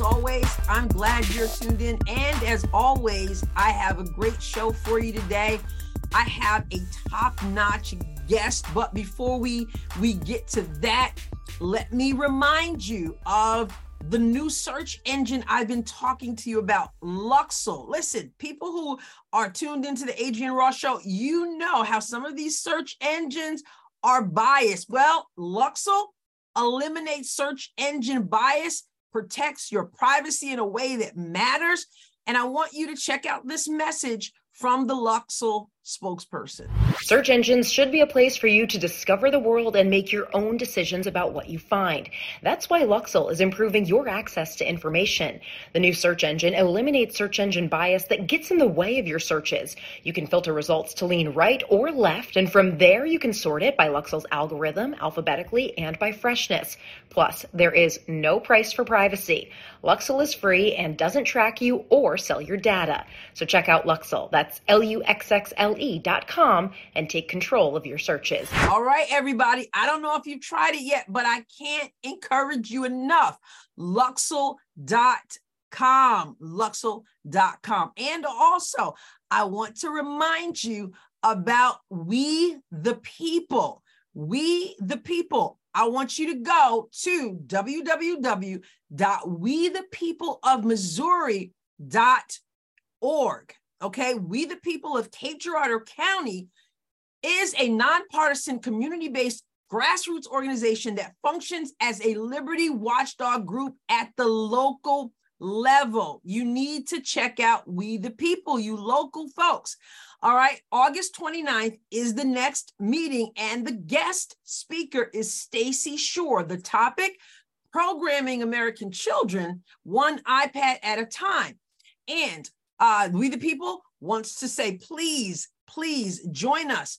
as always, I'm glad you're tuned in. And as always, I have a great show for you today. I have a top-notch guest, but before we we get to that, let me remind you of the new search engine I've been talking to you about, Luxxle. Listen, people who are tuned into the Adrienne Ross show, you know how some of these search engines are biased. Well, Luxxle eliminates search engine bias, protects your privacy in a way that matters. And I want you to check out this message from the Luxxle spokesperson. Search engines should be a place for you to discover the world and make your own decisions about what you find. That's why Luxxle is improving your access to information. The new search engine eliminates search engine bias that gets in the way of your searches. You can filter results to lean right or left, and from there you can sort it by Luxxle's algorithm, alphabetically, and by freshness. Plus, there is no price for privacy. Luxxle is free and doesn't track you or sell your data. So check out Luxxle. That's L U X X L E.com and take control of your searches. All right, everybody. I don't know if you've tried it yet, but I can't encourage you enough. Luxxle.com. Luxxle.com. And also, I want to remind you about We the People. We the People. I want you to go to www.wethepeopleofmissouri.org. Okay, We the People of Cape Girardeau County is a nonpartisan community based grassroots organization that functions as a liberty watchdog group at the local level. You need to check out We the People, you local folks. All right, August 29th is the next meeting, and the guest speaker is Stacy Shore. The topic programming American children one iPad at a time. And uh, We the People wants to say, please, please join us.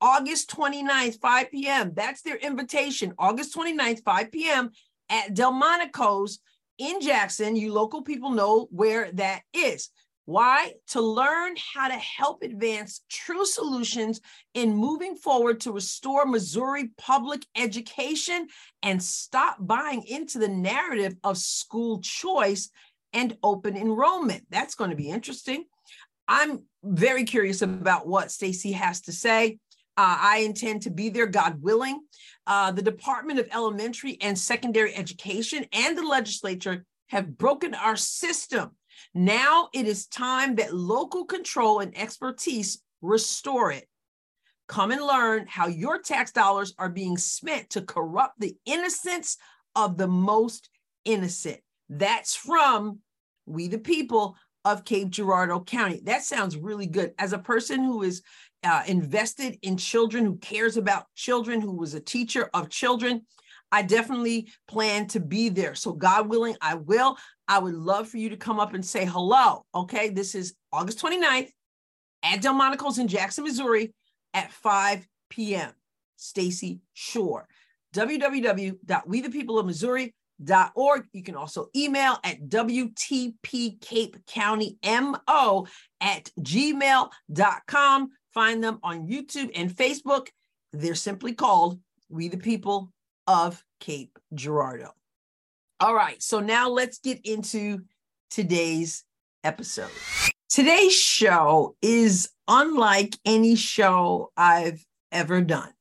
August 29th, 5 p.m. That's their invitation. August 29th, 5 p.m. at Delmonico's in Jackson. You local people know where that is. Why? To learn how to help advance true solutions in moving forward to restore Missouri public education and stop buying into the narrative of school choice and open enrollment. That's going to be interesting. I'm very curious about what Stacy has to say. Uh, I intend to be there, God willing. Uh, the Department of Elementary and Secondary Education and the legislature have broken our system. Now it is time that local control and expertise restore it. Come and learn how your tax dollars are being spent to corrupt the innocence of the most innocent. That's from We the People of Cape Girardeau County. That sounds really good. As a person who is uh, invested in children, who cares about children, who was a teacher of children, I definitely plan to be there. So, God willing, I will. I would love for you to come up and say hello. Okay. This is August 29th at Delmonico's in Jackson, Missouri at 5 p.m. Stacy Shore. www.wethepeopleofmissouri.com org. You can also email at WTPCapeCountyMO at gmail.com. Find them on YouTube and Facebook. They're simply called We the People of Cape Girardeau. All right, so now let's get into today's episode. Today's show is unlike any show I've ever done.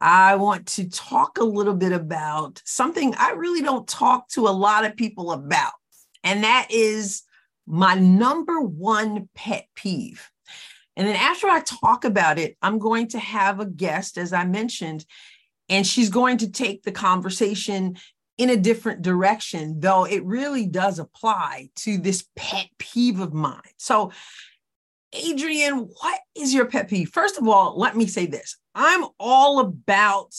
I want to talk a little bit about something I really don't talk to a lot of people about, and that is my number one pet peeve. And then after I talk about it, I'm going to have a guest, as I mentioned, and she's going to take the conversation in a different direction, though it really does apply to this pet peeve of mine. So, Adrienne, what is your pet peeve? First of all, let me say this I'm all about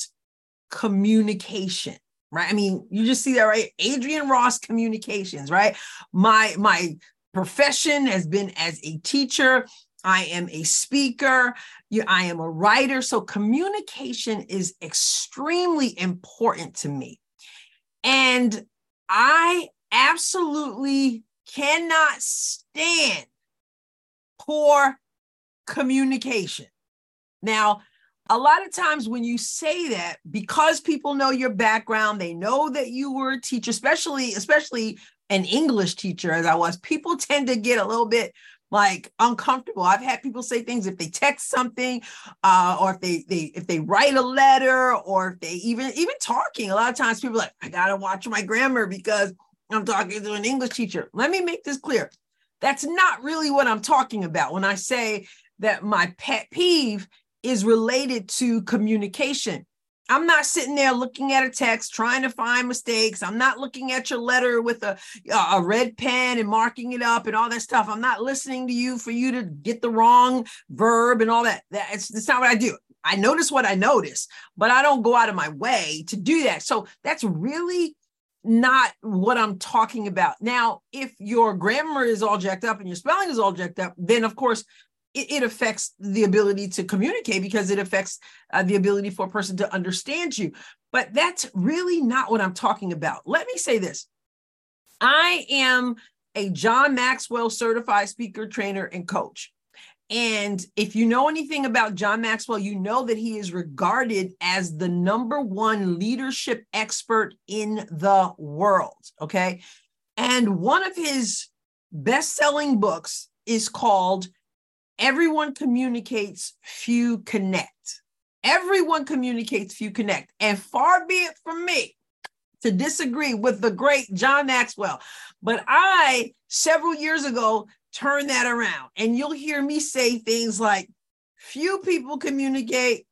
communication right? I mean you just see that right? Adrienne ross communications right? My my profession has been as a teacher. I am a speaker. I am a writer. So communication is extremely important to me. And i absolutely cannot stand poor communication. Now a lot of times when you say that because people know your background they know that you were a teacher especially especially an English teacher as I was, people tend to get a little bit like uncomfortable. I've had people say things if they text something, uh, or if they they if they write a letter, or if they even even talking. A lot of times people like, I gotta watch my grammar because I'm talking to an English teacher. Let me make this clear. That's not really what I'm talking about when I say that my pet peeve is related to communication. I'm not sitting there looking at a text trying to find mistakes. I'm not looking at your letter with a a red pen and marking it up and all that stuff. I'm not listening to you for you to get the wrong verb and all that. That's, that's not what I do. I notice what I notice, but I don't go out of my way to do that. So that's really not what I'm talking about. Now, if your grammar is all jacked up and your spelling is all jacked up, then of course it, it affects the ability to communicate because it affects uh, the ability for a person to understand you. But that's really not what I'm talking about. Let me say this I am a John Maxwell certified speaker, trainer, and coach. And if you know anything about John Maxwell, you know that he is regarded as the number one leadership expert in the world. Okay. And one of his best selling books is called everyone communicates, few connect. Everyone communicates, few connect. And far be it from me to disagree with the great John Maxwell. But I, several years ago, turned that around. And you'll hear me say things like few people communicate,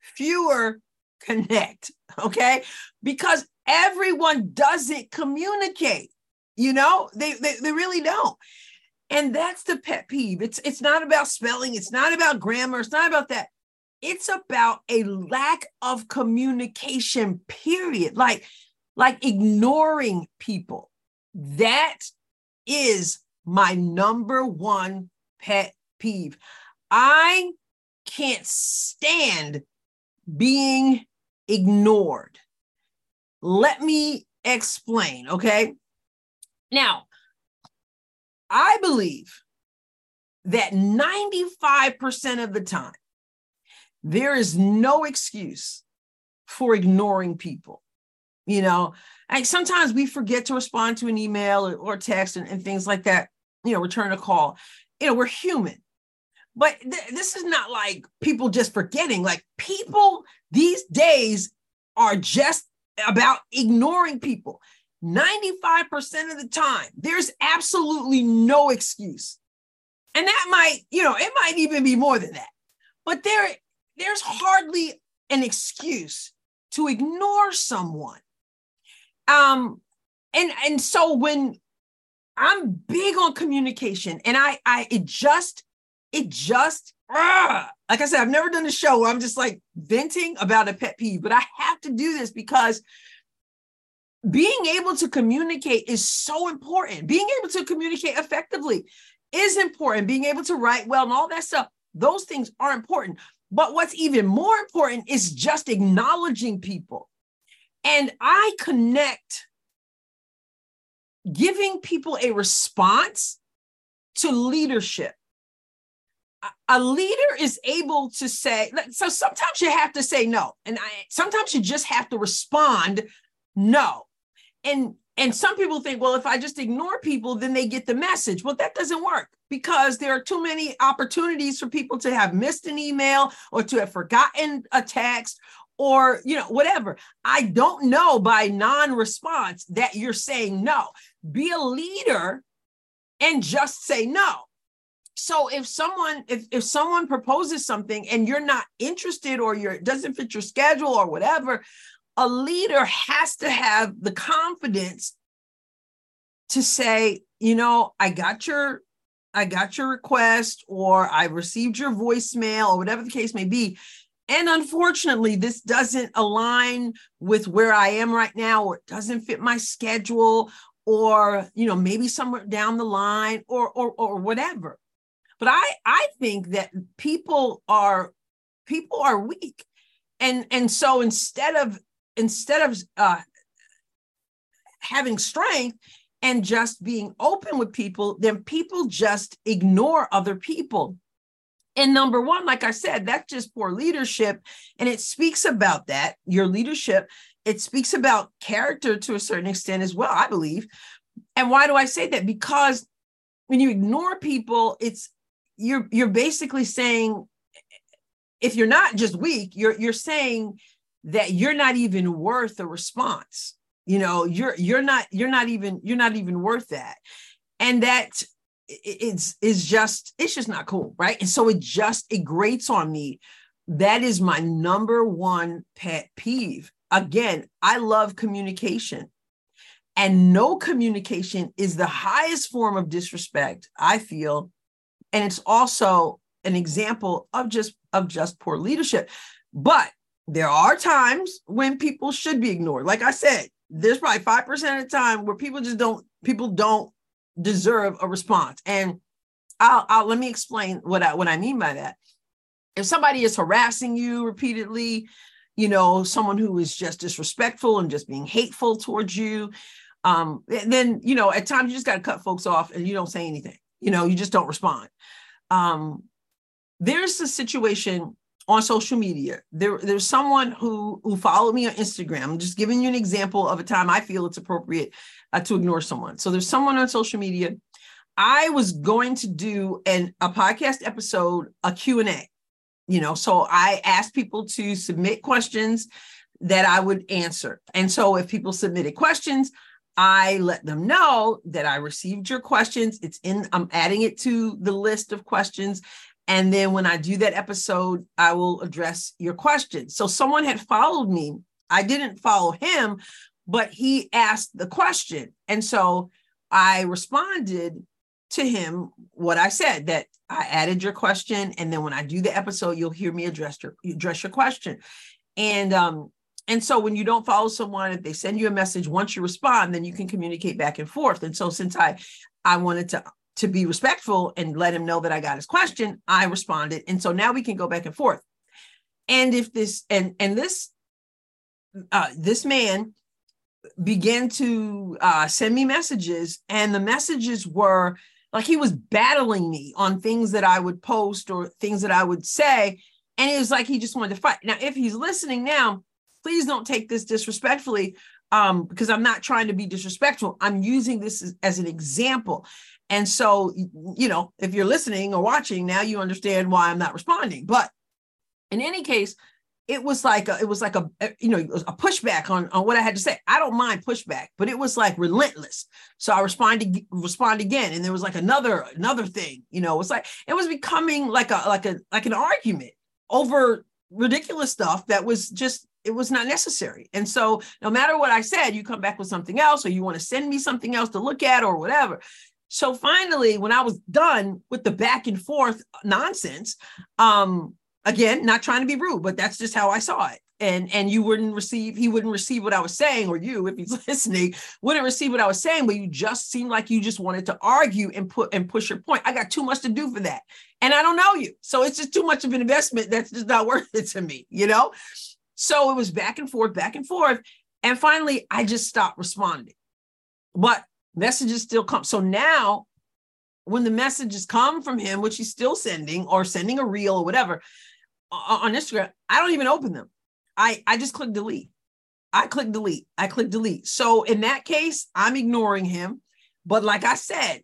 fewer connect. Okay. Because everyone doesn't communicate. You know, they, they, they really don't. And that's the pet peeve. It's it's not about spelling, it's not about grammar, it's not about that. It's about a lack of communication, period. Like like ignoring people. That is my number one pet peeve. I can't stand being ignored. Let me explain, okay? Now, I believe that 95% of the time, there is no excuse for ignoring people. You know, like sometimes we forget to respond to an email or, or text and, and, things like that, you know, return a call. You know, we're human. But th- this is not like people just forgetting. Like people these days are just about ignoring people. 95% of the time, there's absolutely no excuse. And that might, you know, it might even be more than that. But there, there's hardly an excuse to ignore someone. Um, and and so when I'm big on communication, and I I it just it just uh, like I said, I've never done a show where I'm just like venting about a pet peeve, but I have to do this because being able to communicate is so important. Being able to communicate effectively is important. Being able to write well and all that stuff, those things are important. But what's even more important is just acknowledging people. And I connect giving people a response to leadership. A leader is able to say, so sometimes you have to say no. And I, sometimes you just have to respond no and and some people think well if i just ignore people then they get the message. Well that doesn't work because there are too many opportunities for people to have missed an email or to have forgotten a text or you know whatever. I don't know by non-response that you're saying no. Be a leader and just say no. So if someone if, if someone proposes something and you're not interested or you're it doesn't fit your schedule or whatever a leader has to have the confidence to say, you know, I got your I got your request or I received your voicemail or whatever the case may be. And unfortunately, this doesn't align with where I am right now, or it doesn't fit my schedule, or you know, maybe somewhere down the line, or or or whatever. But I I think that people are people are weak. And and so instead of instead of uh, having strength and just being open with people, then people just ignore other people. And number one, like I said, that's just poor leadership. And it speaks about that, your leadership. It speaks about character to a certain extent as well, I believe. And why do I say that? Because when you ignore people, it's you're you're basically saying if you're not just weak, you're you're saying that you're not even worth a response. You know, you're you're not you're not even you're not even worth that. And that it's is just it's just not cool, right? And so it just it grates on me. That is my number one pet peeve. Again, I love communication. And no communication is the highest form of disrespect, I feel. And it's also an example of just of just poor leadership. But there are times when people should be ignored. Like I said, there's probably 5% of the time where people just don't people don't deserve a response. And I'll, I'll let me explain what I what I mean by that. If somebody is harassing you repeatedly, you know, someone who is just disrespectful and just being hateful towards you, um, then you know, at times you just got to cut folks off and you don't say anything. You know, you just don't respond. Um, there's a situation on social media. There, there's someone who who followed me on Instagram. I'm just giving you an example of a time I feel it's appropriate uh, to ignore someone. So there's someone on social media. I was going to do an a podcast episode, a Q&A. You know, so I asked people to submit questions that I would answer. And so if people submitted questions, I let them know that I received your questions. It's in, I'm adding it to the list of questions. And then when I do that episode, I will address your questions. So someone had followed me. I didn't follow him, but he asked the question. And so I responded to him what I said that I added your question. And then when I do the episode, you'll hear me address your address your question. And um, and so when you don't follow someone, if they send you a message, once you respond, then you can communicate back and forth. And so since I I wanted to to be respectful and let him know that I got his question, I responded. And so now we can go back and forth. And if this and and this uh this man began to uh send me messages and the messages were like he was battling me on things that I would post or things that I would say and it was like he just wanted to fight. Now if he's listening now, please don't take this disrespectfully um, because I'm not trying to be disrespectful. I'm using this as, as, an example. And so, you know, if you're listening or watching now, you understand why I'm not responding. But in any case, it was like a, it was like a you know a pushback on on what I had to say. I don't mind pushback, but it was like relentless. So I responded respond again, and there was like another another thing. You know, it was like it was becoming like a like a like an argument over ridiculous stuff that was just it was not necessary. And so no matter what I said, you come back with something else or you want to send me something else to look at or whatever. So finally, when I was done with the back and forth nonsense, um, again, not trying to be rude, but that's just how I saw it. And and you wouldn't receive, he wouldn't receive what I was saying, or you, if he's listening, wouldn't receive what I was saying, but you just seemed like you just wanted to argue and put and push your point. I got too much to do for that. And I don't know you. So it's just too much of an investment that's just not worth it to me, you know? So it was back and forth, back and forth. And finally, I just stopped responding. But messages still come. So now, when the messages come from him, which he's still sending or sending a reel or whatever on Instagram, I don't even open them. I, I just click delete. I click delete. I click delete. So in that case, I'm ignoring him. But like I said,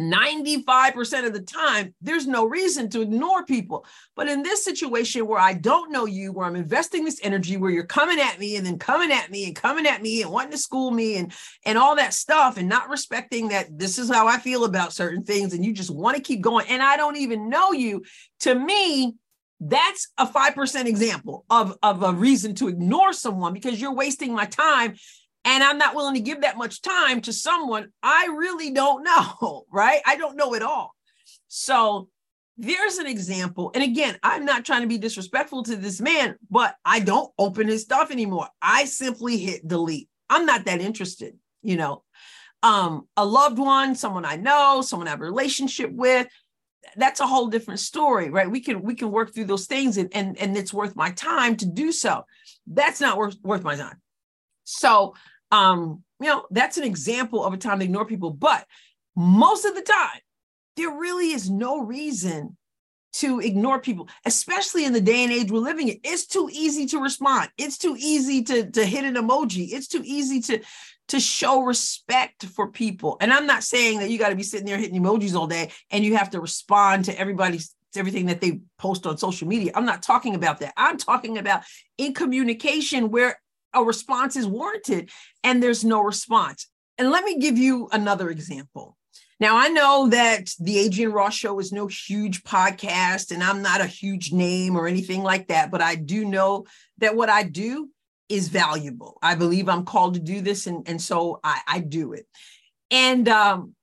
95% of the time, there's no reason to ignore people. But in this situation where I don't know you, where I'm investing this energy, where you're coming at me and then coming at me and coming at me and wanting to school me and, and all that stuff and not respecting that this is how I feel about certain things and you just want to keep going and I don't even know you, to me, that's a 5% example of, of a reason to ignore someone because you're wasting my time and I'm not willing to give that much time to someone I really don't know, right? I don't know at all. So there's an example. And again, I'm not trying to be disrespectful to this man, but I don't open his stuff anymore. I simply hit delete. I'm not that interested, you know. Um, a loved one, someone I know, someone I have a relationship with, that's a whole different story, right? We can we can work through those things and and, and it's worth my time to do so. That's not worth worth my time. So um, you know, that's an example of a time to ignore people. But most of the time, there really is no reason to ignore people, especially in the day and age we're living in. It's too easy to respond. It's too easy to, to hit an emoji. It's too easy to to show respect for people. And I'm not saying that you got to be sitting there hitting emojis all day and you have to respond to everybody's everything that they post on social media. I'm not talking about that. I'm talking about in communication where a response is warranted and there's no response. And let me give you another example. Now, I know that the Adrienne Ross Show is no huge podcast and I'm not a huge name or anything like that, but I do know that what I do is valuable. I believe I'm called to do this, and, and so I, I do it. And um,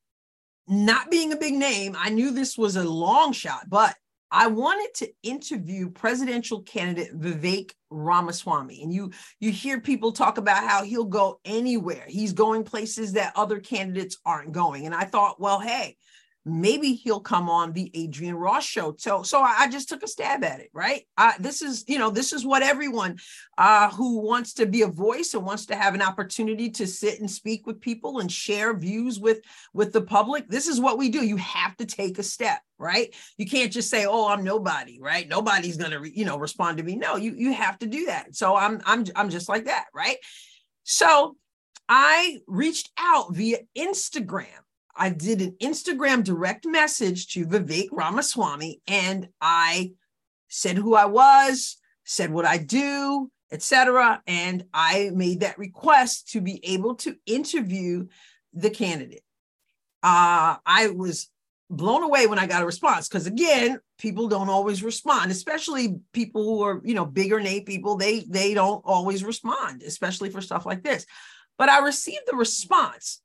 not being a big name, I knew this was a long shot, but I wanted to interview presidential candidate Vivek Ramaswamy. And you you hear people talk about how he'll go anywhere. He's going places that other candidates aren't going. And I thought, well, hey, maybe he'll come on the Adrienne Ross show. So, so I, just took a stab at it, right? Uh, this is, you know, this is what everyone uh, who wants to be a voice and wants to have an opportunity to sit and speak with people and share views with with the public. This is what we do. You have to take a step, right? You can't just say, "Oh, I'm nobody," right? Nobody's gonna, you know, respond to me. No, you you have to do that. So I'm I'm I'm just like that, right? So I reached out via Instagram I did an Instagram direct message to Vivek Ramaswamy and I said who I was, said what I do, etc. And I made that request to be able to interview the candidate. Uh, I was blown away when I got a response because again, people don't always respond, especially people who are, you know, bigger name people, they they don't always respond, especially for stuff like this. But I received the response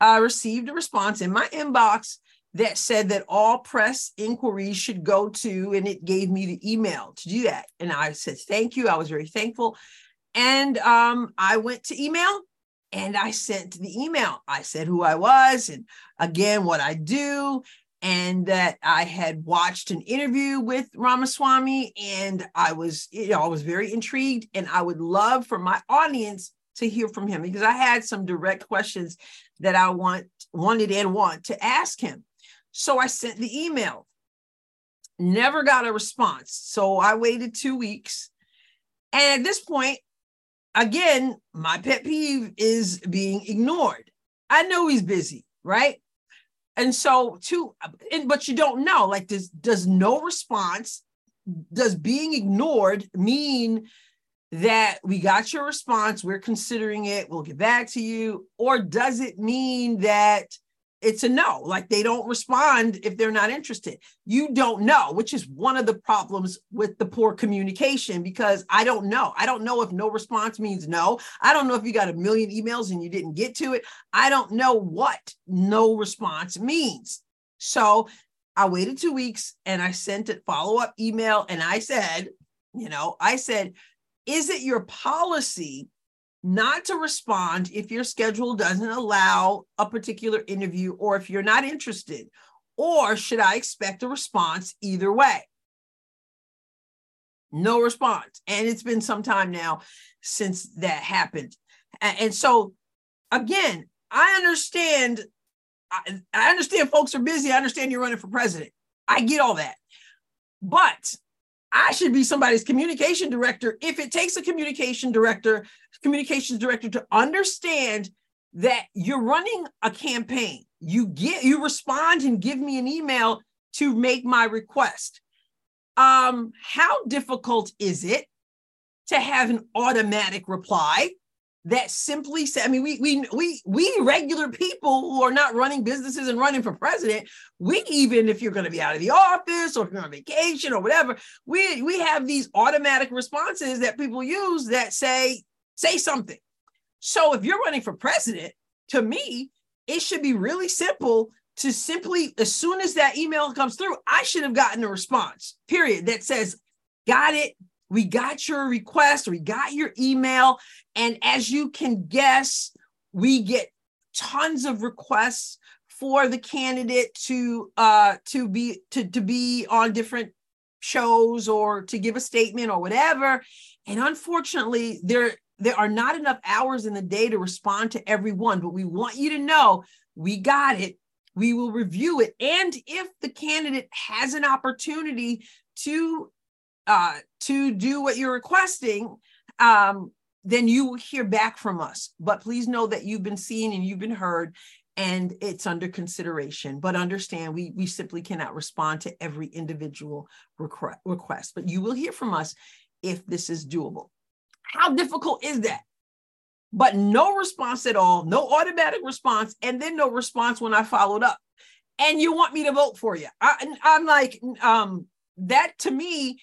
I received a response in my inbox that said that all press inquiries should go to, and it gave me the email to do that. And I said, thank you. I was very thankful. And um, I went to email and I sent the email. I said who I was and again what I do, and that I had watched an interview with Ramaswamy, and I was, you know, I was very intrigued, and I would love for my audience to hear from him because I had some direct questions that I want wanted and want to ask him. So I sent the email. Never got a response. So I waited 2 weeks. And at this point, again, my pet peeve is being ignored. I know he's busy, right? And so to and but you don't know like does does no response does being ignored mean that we got your response, we're considering it, we'll get back to you? Or does it mean that it's a no, like they don't respond if they're not interested? You don't know, which is one of the problems with the poor communication because I don't know. I don't know if no response means no. I don't know if you got a million emails and you didn't get to it. I don't know what no response means. So I waited two weeks and I sent a follow up email and I said, you know, I said, is it your policy not to respond if your schedule doesn't allow a particular interview or if you're not interested? Or should I expect a response either way? No response. And it's been some time now since that happened. And so, again, I understand. I understand folks are busy. I understand you're running for president. I get all that. But I should be somebody's communication director if it takes a communication director, communications director to understand that you're running a campaign. You get you respond and give me an email to make my request. Um, how difficult is it to have an automatic reply? That simply say, I mean, we we we we regular people who are not running businesses and running for president, we even if you're going to be out of the office or if you're on vacation or whatever, we we have these automatic responses that people use that say say something. So if you're running for president, to me, it should be really simple to simply as soon as that email comes through, I should have gotten a response. Period that says, "Got it, we got your request, we got your email. And as you can guess, we get tons of requests for the candidate to uh to be to, to be on different shows or to give a statement or whatever and unfortunately there there are not enough hours in the day to respond to everyone but we want you to know we got it we will review it and if the candidate has an opportunity to uh, to do what you're requesting, um, then you will hear back from us. But please know that you've been seen and you've been heard and it's under consideration. But understand we, we simply cannot respond to every individual request, but you will hear from us if this is doable. How difficult is that? But no response at all, no automatic response, and then no response when I followed up. And you want me to vote for you. I, I'm like, um, that to me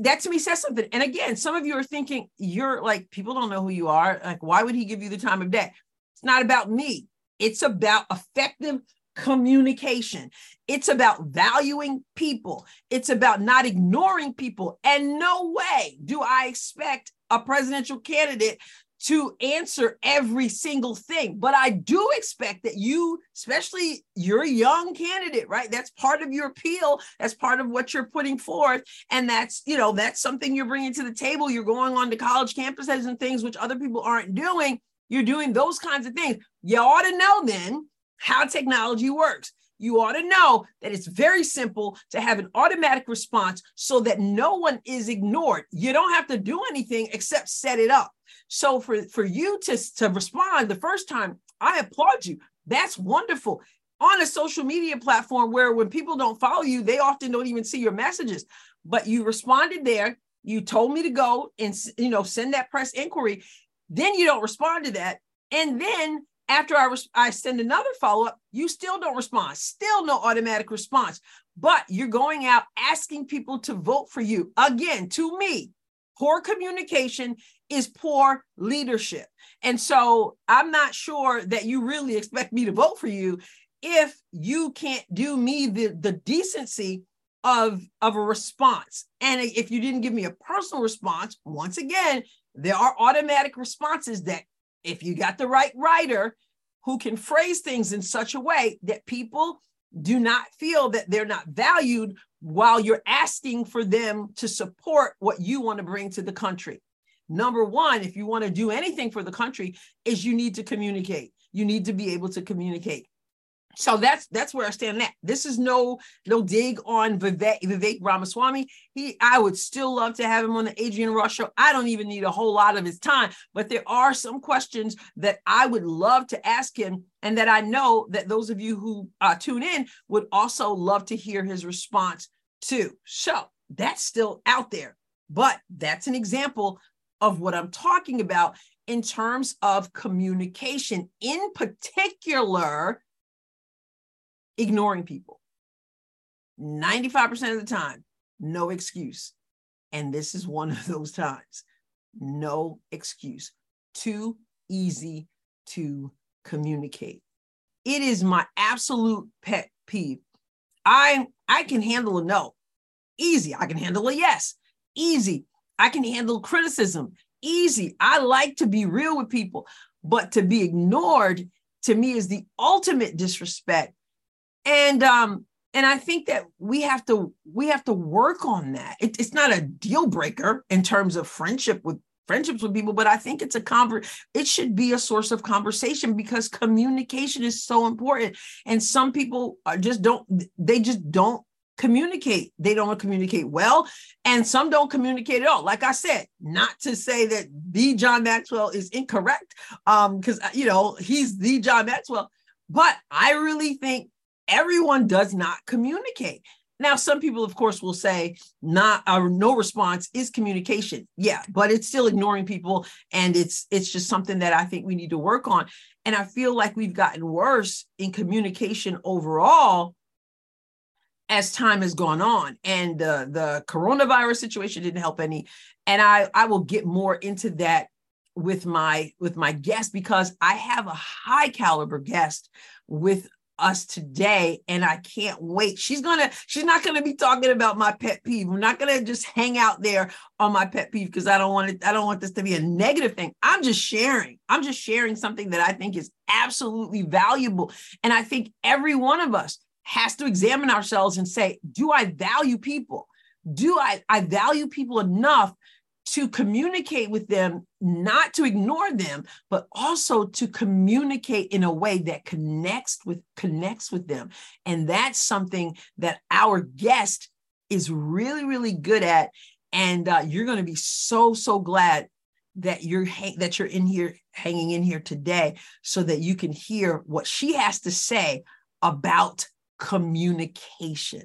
that to me says something. And again, some of you are thinking, you're like, people don't know who you are. Like, why would he give you the time of day? It's not about me. It's about effective communication. It's about valuing people. It's about not ignoring people. And no way do I expect a presidential candidate to answer every single thing. But I do expect that you, especially you're a young candidate, right? That's part of your appeal. That's part of what you're putting forth. And that's, you know, that's something you're bringing to the table. You're going on to college campuses and things which other people aren't doing. You're doing those kinds of things. You ought to know then how technology works. You ought to know that it's very simple to have an automatic response so that no one is ignored. You don't have to do anything except set it up. So for, for you to, to respond the first time, I applaud you. That's wonderful. On a social media platform where when people don't follow you, they often don't even see your messages. But you responded there. You told me to go and you know send that press inquiry. Then you don't respond to that. And then after I, res- I send another follow up, you still don't respond. Still no automatic response. But you're going out asking people to vote for you. Again, to me, poor communication is poor leadership. And so I'm not sure that you really expect me to vote for you if you can't do me the, the decency of, of a response. And if you didn't give me a personal response, once again, there are automatic responses that if you got the right writer who can phrase things in such a way that people do not feel that they're not valued while you're asking for them to support what you want to bring to the country. Number one, if you want to do anything for the country, is you need to communicate. You need to be able to communicate. So that's that's where I stand at. This is no no dig on Vivek, Vivek Ramaswamy. He I would still love to have him on the Adrienne Ross show. I don't even need a whole lot of his time, but there are some questions that I would love to ask him, and that I know that those of you who uh, tune in would also love to hear his response to. So that's still out there, but that's an example of what I'm talking about in terms of communication, in particular ignoring people. 95% of the time, no excuse. And this is one of those times. No excuse. Too easy to communicate. It is my absolute pet peeve. I I can handle a no. Easy. I can handle a yes. Easy. I can handle criticism. Easy. I like to be real with people, but to be ignored to me is the ultimate disrespect and um and i think that we have to we have to work on that. It, it's not a deal breaker in terms of friendship with friendships with people but i think it's a conver- it should be a source of conversation because communication is so important. And some people are just don't they just don't communicate. They don't communicate well and some don't communicate at all. Like i said not to say that the john maxwell is incorrect um because you know he's the john maxwell but i really think everyone does not communicate. Now, some people, of course, will say not or uh, no response is communication. Yeah, but it's still ignoring people, and it's it's just something that I think we need to work on. And I feel like we've gotten worse in communication overall as time has gone on. And uh, the coronavirus situation didn't help any. And I I will get more into that with my with my guest because I have a high caliber guest with us today and I can't wait. She's to she's not to be talking about my pet peeve. We're not to just hang out there on my pet peeve because I don't want it I don't want this to be a negative thing. I'm just sharing. I'm just sharing something that I think is absolutely valuable and I think every one of us has to examine ourselves and say, do I value people? Do I I value people enough to communicate with them, not to ignore them, but also to communicate in a way that connects with connects with them. And that's something that our guest is really, really good at. And uh, you're going to be so, so glad that you're that you're in here hanging in here today so that you can hear what she has to say about communication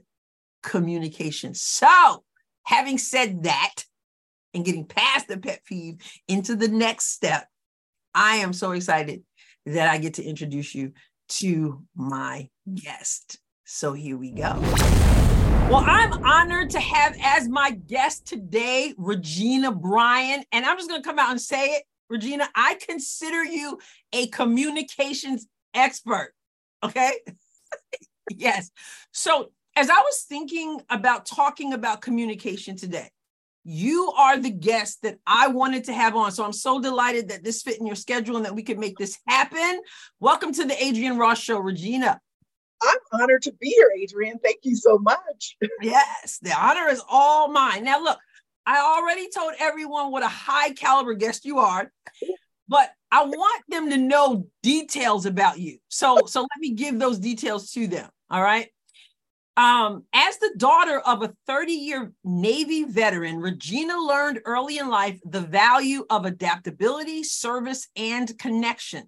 communication so having said that and getting past the pet peeve into the next step i am so excited that i get to introduce you to my guest so here we go well, I'm honored to have as my guest today Regina Bryan. And I'm just going to come out and say it. Regina, I consider you a communications expert. Okay. yes. So, as I was thinking about talking about communication today, you are the guest that I wanted to have on. So I'm so delighted that this fit in your schedule and that we could make this happen. Welcome to the Adrienne Ross Show, Regina. I'm honored to be here, Adrienne. Thank you so much. yes, the honor is all mine. Now, look, I already told everyone what a high caliber guest you are, but I want them to know details about you. So, so let me give those details to them. All right. Um, as the daughter of a 30 year Navy veteran, Regina learned early in life the value of adaptability, service, and connection.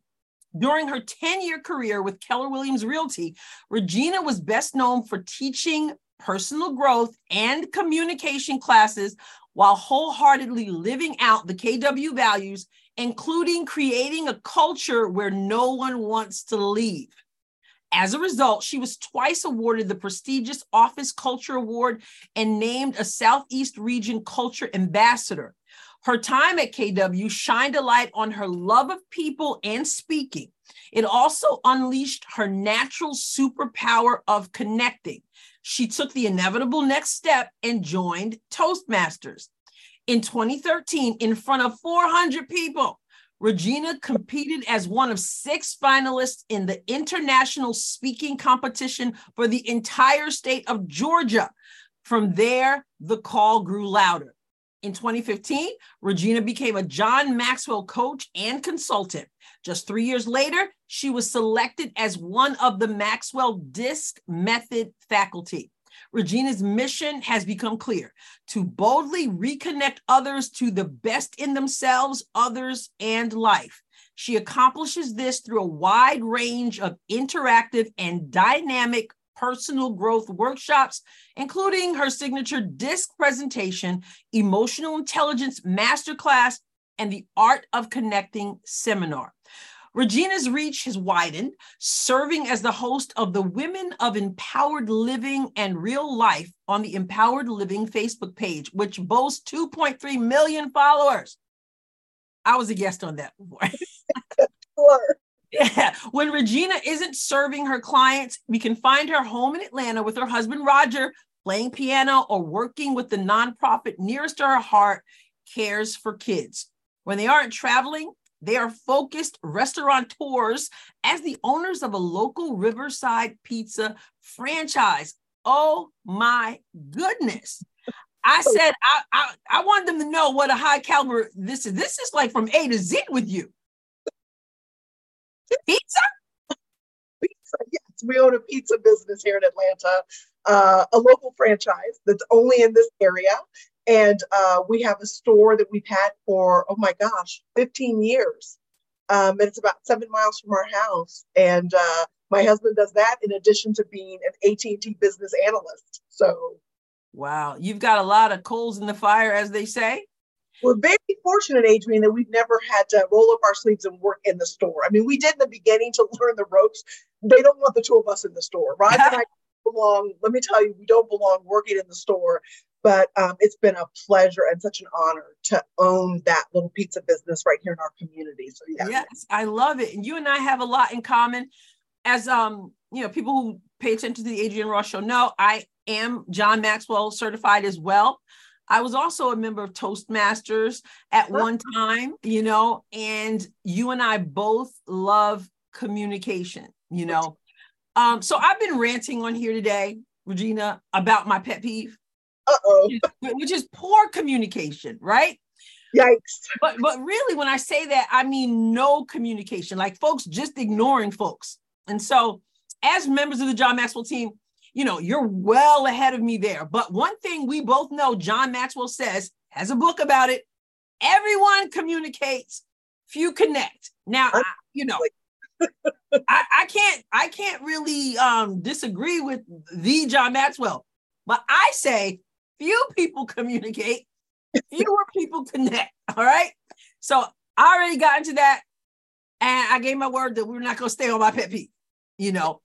During her 10 year career with Keller Williams Realty, Regina was best known for teaching personal growth and communication classes while wholeheartedly living out the KW values, including creating a culture where no one wants to leave. As a result, she was twice awarded the prestigious Office Culture Award and named a Southeast Region Culture Ambassador. Her time at KW shined a light on her love of people and speaking. It also unleashed her natural superpower of connecting. She took the inevitable next step and joined Toastmasters. In 2013, in front of 400 people, Regina competed as one of six finalists in the international speaking competition for the entire state of Georgia. From there, the call grew louder. In 2015, Regina became a John Maxwell coach and consultant. Just three years later, she was selected as one of the Maxwell DISC method faculty. Regina's mission has become clear to boldly reconnect others to the best in themselves, others, and life. She accomplishes this through a wide range of interactive and dynamic personal growth workshops, including her signature DISC presentation, Emotional Intelligence Masterclass, and the Art of Connecting seminar. Regina's reach has widened, serving as the host of the Women of Empowered Living and Real Life on the Empowered Living Facebook page, which boasts 2.3 million followers. I was a guest on that before. sure. Yeah. When Regina isn't serving her clients, we can find her home in Atlanta with her husband, Roger, playing piano or working with the nonprofit nearest to her heart, Cares for Kids. When they aren't traveling, they are focused restaurateurs as the owners of a local Riverside pizza franchise. Oh my goodness. I said I, I, I want them to know what a high caliber this is. This is like from A to Z with you. Pizza? Pizza, yes. We own a pizza business here in Atlanta, uh, a local franchise that's only in this area. And uh, we have a store that we've had for, oh my gosh, 15 years. Um, and it's about seven miles from our house. And uh, my husband does that in addition to being an AT&T business analyst. So, wow, you've got a lot of coals in the fire, as they say. We're very fortunate, Adrienne, that we've never had to roll up our sleeves and work in the store. I mean, we did in the beginning to learn the ropes. They don't want the two of us in the store, right? and I belong. Let me tell you, we don't belong working in the store but um, it's been a pleasure and such an honor to own that little pizza business right here in our community. So yeah. Yes, I love it. And you and I have a lot in common. As um, you know, people who pay attention to the Adrienne Ross show know I am John Maxwell certified as well. I was also a member of Toastmasters at one time, you know, and you and I both love communication, you know. Um, so I've been ranting on here today, Regina, about my pet peeve uh-oh. Which is poor communication, right? Yikes. But but really, when I say that, I mean no communication, like folks just ignoring folks. And so, as members of the John Maxwell team, you know, you're well ahead of me there. But one thing we both know, John Maxwell says, has a book about it. everyone communicates, few connect. Now, I, you know, I, I can't I can't really um disagree with the John Maxwell, but I say few people communicate, fewer people connect. All right. So I already got into that. And I gave my word that we're not gonna stay on my pet peeve, you know.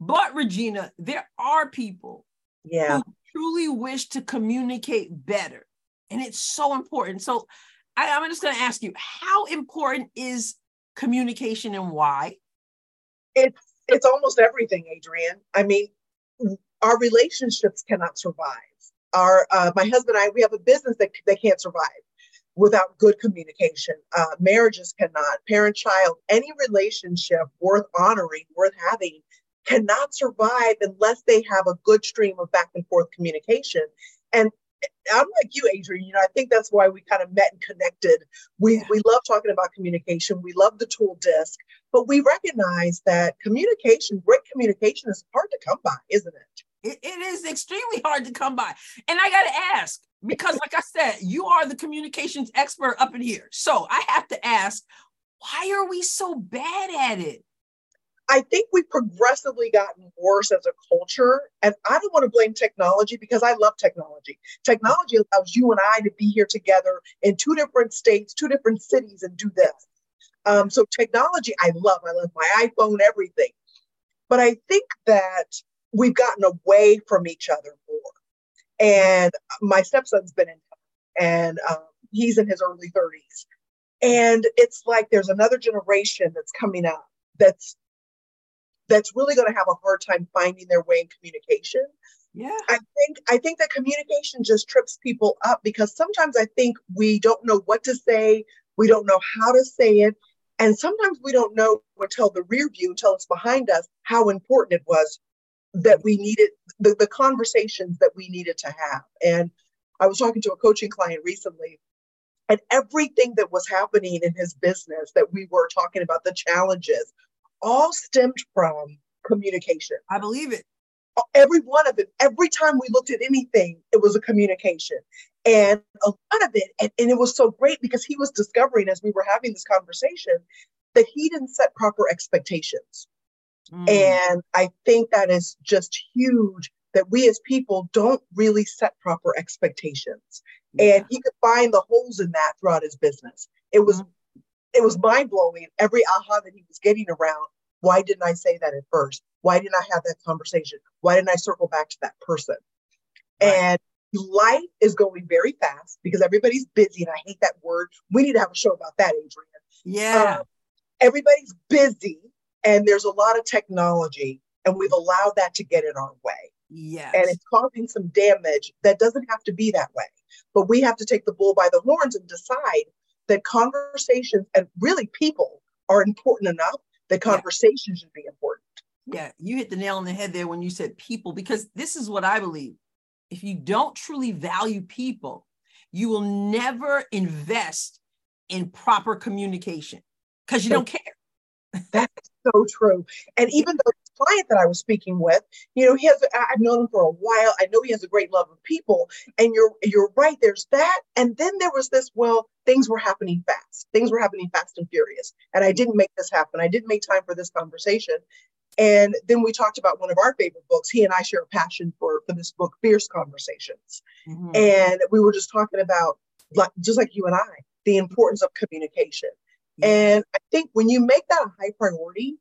But Regina, there are people yeah. who truly wish to communicate better. And it's so important. So I, I'm just gonna ask you, how important is communication and why? It's it's almost everything, Adrienne. I mean, our relationships cannot survive. Our uh, my husband and I, we have a business that they can't survive without good communication. Uh, marriages cannot, parent child, any relationship worth honoring, worth having, cannot survive unless they have a good stream of back and forth communication. And I'm like you, Adrienne. You know, I think that's why we kind of met and connected. We yeah. we love talking about communication. We love the tool disc, but we recognize that communication, great communication, is hard to come by, isn't it? It, it is extremely hard to come by. And I got to ask because, like I said, you are the communications expert up in here. So I have to ask, why are we so bad at it? I think we've progressively gotten worse as a culture. And I don't want to blame technology because I love technology. Technology allows you and I to be here together in two different states, two different cities, and do this. Um, so, technology, I love. I love my iPhone, everything. But I think that we've gotten away from each other more. And my stepson's been in and um, he's in his early 30s. And it's like there's another generation that's coming up that's that's really going to have a hard time finding their way in communication. Yeah. I think I think that communication just trips people up because sometimes I think we don't know what to say, we don't know how to say it, and sometimes we don't know until the rear view, until it's behind us, how important it was that we needed the, the conversations that we needed to have. And I was talking to a coaching client recently, and everything that was happening in his business that we were talking about, the challenges, all stemmed from communication. I believe it. Every one of it, every time we looked at anything, it was a communication. And a lot of it, and, and it was so great because he was discovering as we were having this conversation that he didn't set proper expectations. Mm. And I think that is just huge that we as people don't really set proper expectations. Yeah. And he could find the holes in that throughout his business. It was mm it was mind blowing. Every aha that he was getting around. Why didn't I say that at first? Why didn't I have that conversation? Why didn't I circle back to that person? Right. And life is going very fast because everybody's busy, and I hate that word. We need to have a show about that, Adrienne. Yeah. Um, everybody's busy, and there's a lot of technology, and we've allowed that to get in our way. Yes. And it's causing some damage that doesn't have to be that way. But we have to take the bull by the horns and decide that conversations and really people are important enough that conversation yeah. should be important. Yeah, you hit the nail on the head there when you said people, because this is what I believe. If you don't truly value people, you will never invest in proper communication because you don't care. That's so true. And even though client that I was speaking with, you know, he has I've known him for a while. I know he has a great love of people. And you're you're right, there's that. And then there was this, well, things were happening fast. Things were happening fast and furious. And I didn't make this happen. I didn't make time for this conversation. And then we talked about one of our favorite books. He and I share a passion for, for this book, Fierce Conversations. Mm-hmm. And we were just talking about, like, just like you and I, the importance of communication. And I think when you make that a high priority,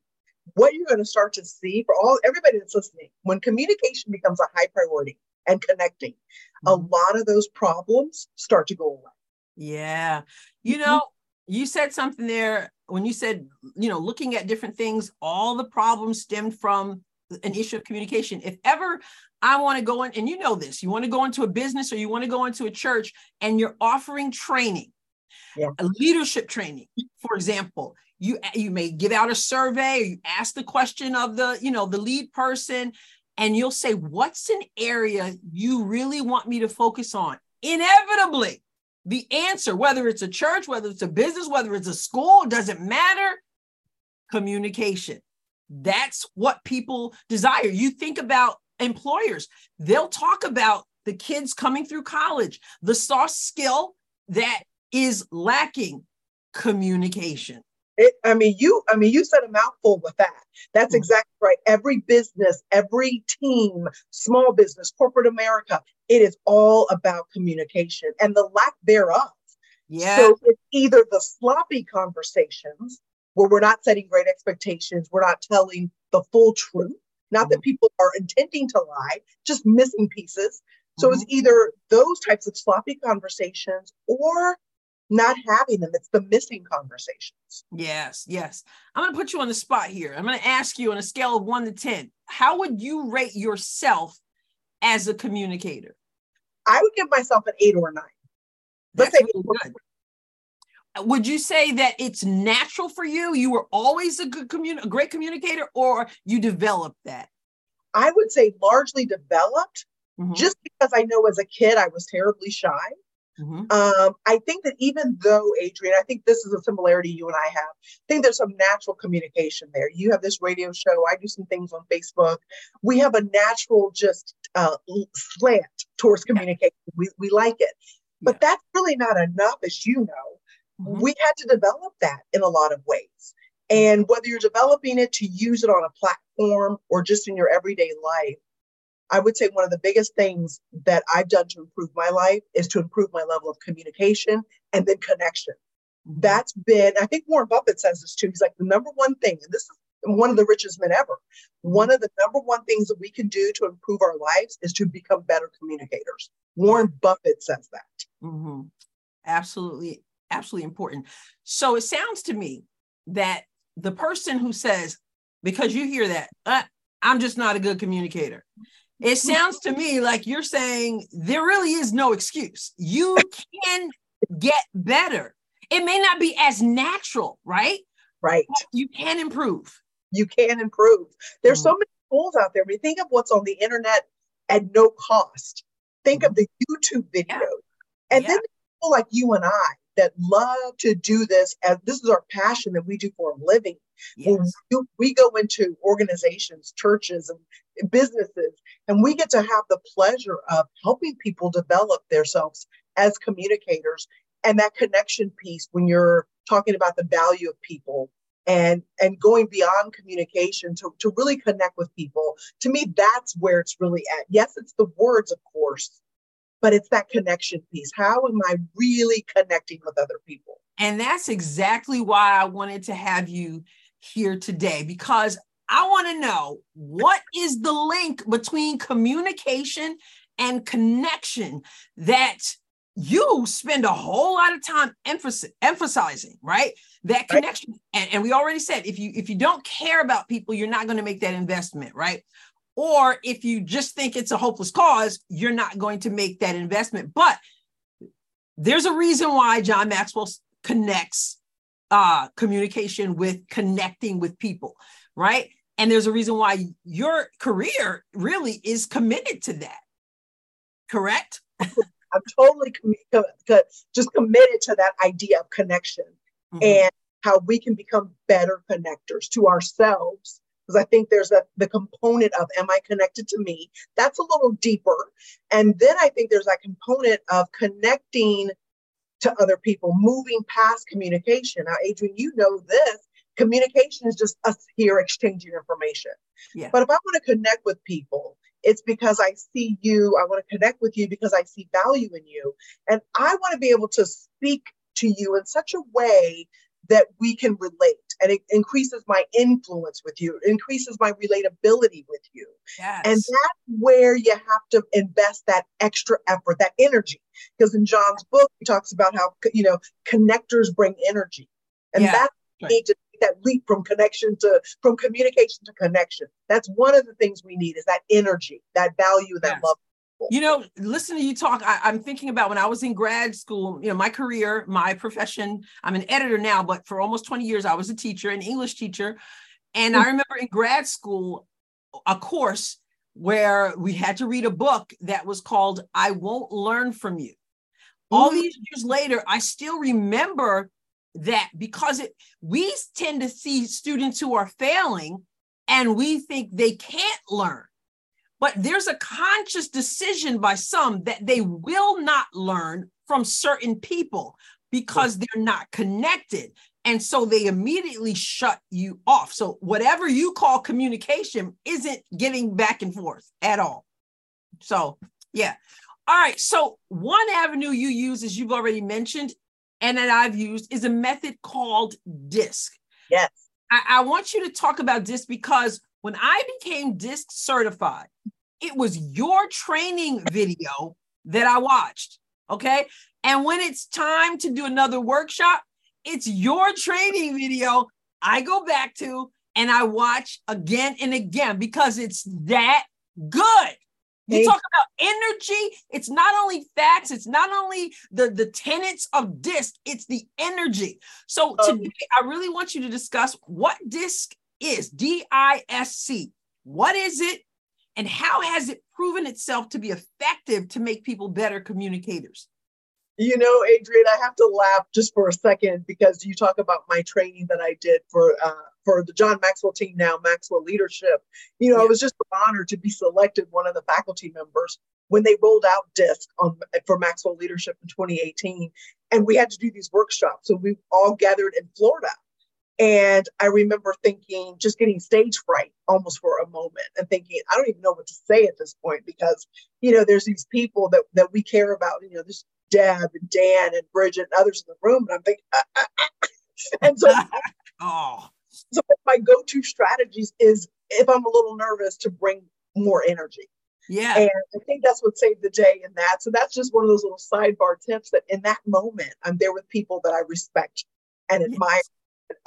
what you're going to start to see for all everybody that's listening, when communication becomes a high priority and connecting, mm-hmm. a lot of those problems start to go away. Yeah. You mm-hmm. know, you said something there when you said, you know, looking at different things, all the problems stemmed from an issue of communication. If ever I want to go in, and you know this, you want to go into a business or you want to go into a church and you're offering training yeah. leadership training, for example, you you may give out a survey or you ask the question of the you know the lead person and you'll say what's an area you really want me to focus on? Inevitably the answer whether it's a church whether it's a business whether it's a school doesn't matter. Communication. That's what people desire. You think about employers. They'll talk about the kids coming through college the soft skill that is lacking? Communication. It, I mean, you. I mean, you said a mouthful with that. That's mm-hmm. exactly right. Every business, every team, small business, corporate America, it is all about communication and the lack thereof. Yeah. So it's either the sloppy conversations where we're not setting great expectations, we're not telling the full truth. Not mm-hmm. that people are intending to lie, just missing pieces. So mm-hmm. it's either those types of sloppy conversations or not having them. It's the missing conversations. Yes, yes. I'm going to put you on the spot here. I'm going to ask you on a scale of one to 10, how would you rate yourself as a communicator? I would give myself an eight or a nine. Let's That's say really good. Would you say that it's natural for you? You were always a good communi- a great communicator, or you developed that? I would say largely developed, mm-hmm. just because I know as a kid I was terribly shy. Mm-hmm. Um, I think that even though, Adrienne, I think this is a similarity you and I have. I think there's some natural communication there. You have this radio show. I do some things on Facebook. We have a natural just uh, slant towards communication. We, we like it. But yeah. that's really not enough, as you know. Mm-hmm. We had to develop that in a lot of ways. And whether you're developing it to use it on a platform or just in your everyday life, I would say one of the biggest things that I've done to improve my life is to improve my level of communication and then connection. Mm-hmm. That's been, I think Warren Buffett says this too. He's like, the number one thing, and this is one of the richest men ever. One of the number one things that we can do to improve our lives is to become better communicators. Warren Buffett says that. Mm-hmm. Absolutely, absolutely important. So it sounds to me that the person who says, because you hear that, uh, I'm just not a good communicator. It sounds to me like you're saying there really is no excuse. You can get better. It may not be as natural, right? Right. You can improve. You can improve. There's mm-hmm. so many tools out there. When you think of what's on the internet at no cost, think mm-hmm. of the YouTube videos. Yeah. And yeah. then people like you and I that love to do this as this is our passion that we do for a living. Yes. We, we go into organizations, churches, and businesses, and we get to have the pleasure of helping people develop themselves as communicators and that connection piece when you're talking about the value of people and and going beyond communication to, to really connect with people to me that's where it's really at yes it's the words of course but it's that connection piece. How am I really connecting with other people? And that's exactly why I wanted to have you here today because I want to know what is the link between communication and connection that you spend a whole lot of time emphasis, emphasizing right that connection right. And, and we already said if you if you don't care about people you're not going to make that investment right or if you just think it's a hopeless cause, you're not going to make that investment. But there's a reason why John Maxwell connects uh, communication with connecting with people, right? And there's a reason why your career really is committed to that. Correct? I'm totally com- just committed to that idea of connection mm-hmm. and how we can become better connectors to ourselves because I think there's a the component of am I connected to me? That's a little deeper. And then I think there's that component of connecting to other people, moving past communication. Now, Adrienne, you know this. Communication is just us here exchanging information. Yeah. But if I want to connect with people, it's because I see you. I want to connect with you because I see value in you. And I want to be able to speak to you in such a way that we can relate and it increases my influence with you increases my relatability with you yes. and that's where you have to invest that extra effort that energy because in john's book he talks about how you know connectors bring energy and yeah. that's right. need to take that leap from connection to from communication to connection that's one of the things we need is that energy that value that yes. love you know, listen to you talk. I, am thinking about when I was in grad school, you know, my career, my profession. I'm an editor now, but for almost 20 years, I was a teacher, an English teacher. And I remember in grad school, a course where we had to read a book that was called I Won't Learn From You. All mm-hmm. these years later, I still remember that because it we tend to see students who are failing and we think they can't learn but there's a conscious decision by some that they will not learn from certain people. because they're not connected. And so they immediately shut you off. So whatever you call communication isn't getting back and forth at all. So, yeah. All right. So, one avenue you use, as you've already mentioned, and that I've used, is a method called DISC. Yes. I, I want you to talk about DISC because when I became DISC certified, it was your training video that I watched. Okay. And when it's time to do another workshop, it's your training video I go back to and I watch again and again because it's that good. You talk about energy. It's not only facts, it's not only the, the tenets of DISC, it's the energy. So um, today, I really want you to discuss what DISC is D I S C. What is it? And how has it proven itself to be effective to make people better communicators? You know, Adrienne, I have to laugh just for a second because you talk about my training that I did for uh, for the John Maxwell team now, Maxwell Leadership. You know, yeah. I was just honored to be selected one of the faculty members when they rolled out DISC on for Maxwell Leadership in 2018, and we had to do these workshops. So we all gathered in Florida, and I remember thinking, just getting stage fright almost for a moment, and thinking, I don't even know what to say at this point because you know there's these people that that we care about. You know, there's Deb and Dan and Bridget and others in the room, and I'm thinking, ah, ah, ah. and so. oh so my go-to strategies is if I'm a little nervous to bring more energy. Yeah. And I think that's what saved the day in that. So that's just one of those little sidebar tips that in that moment, I'm there with people that I respect and admire. Yes.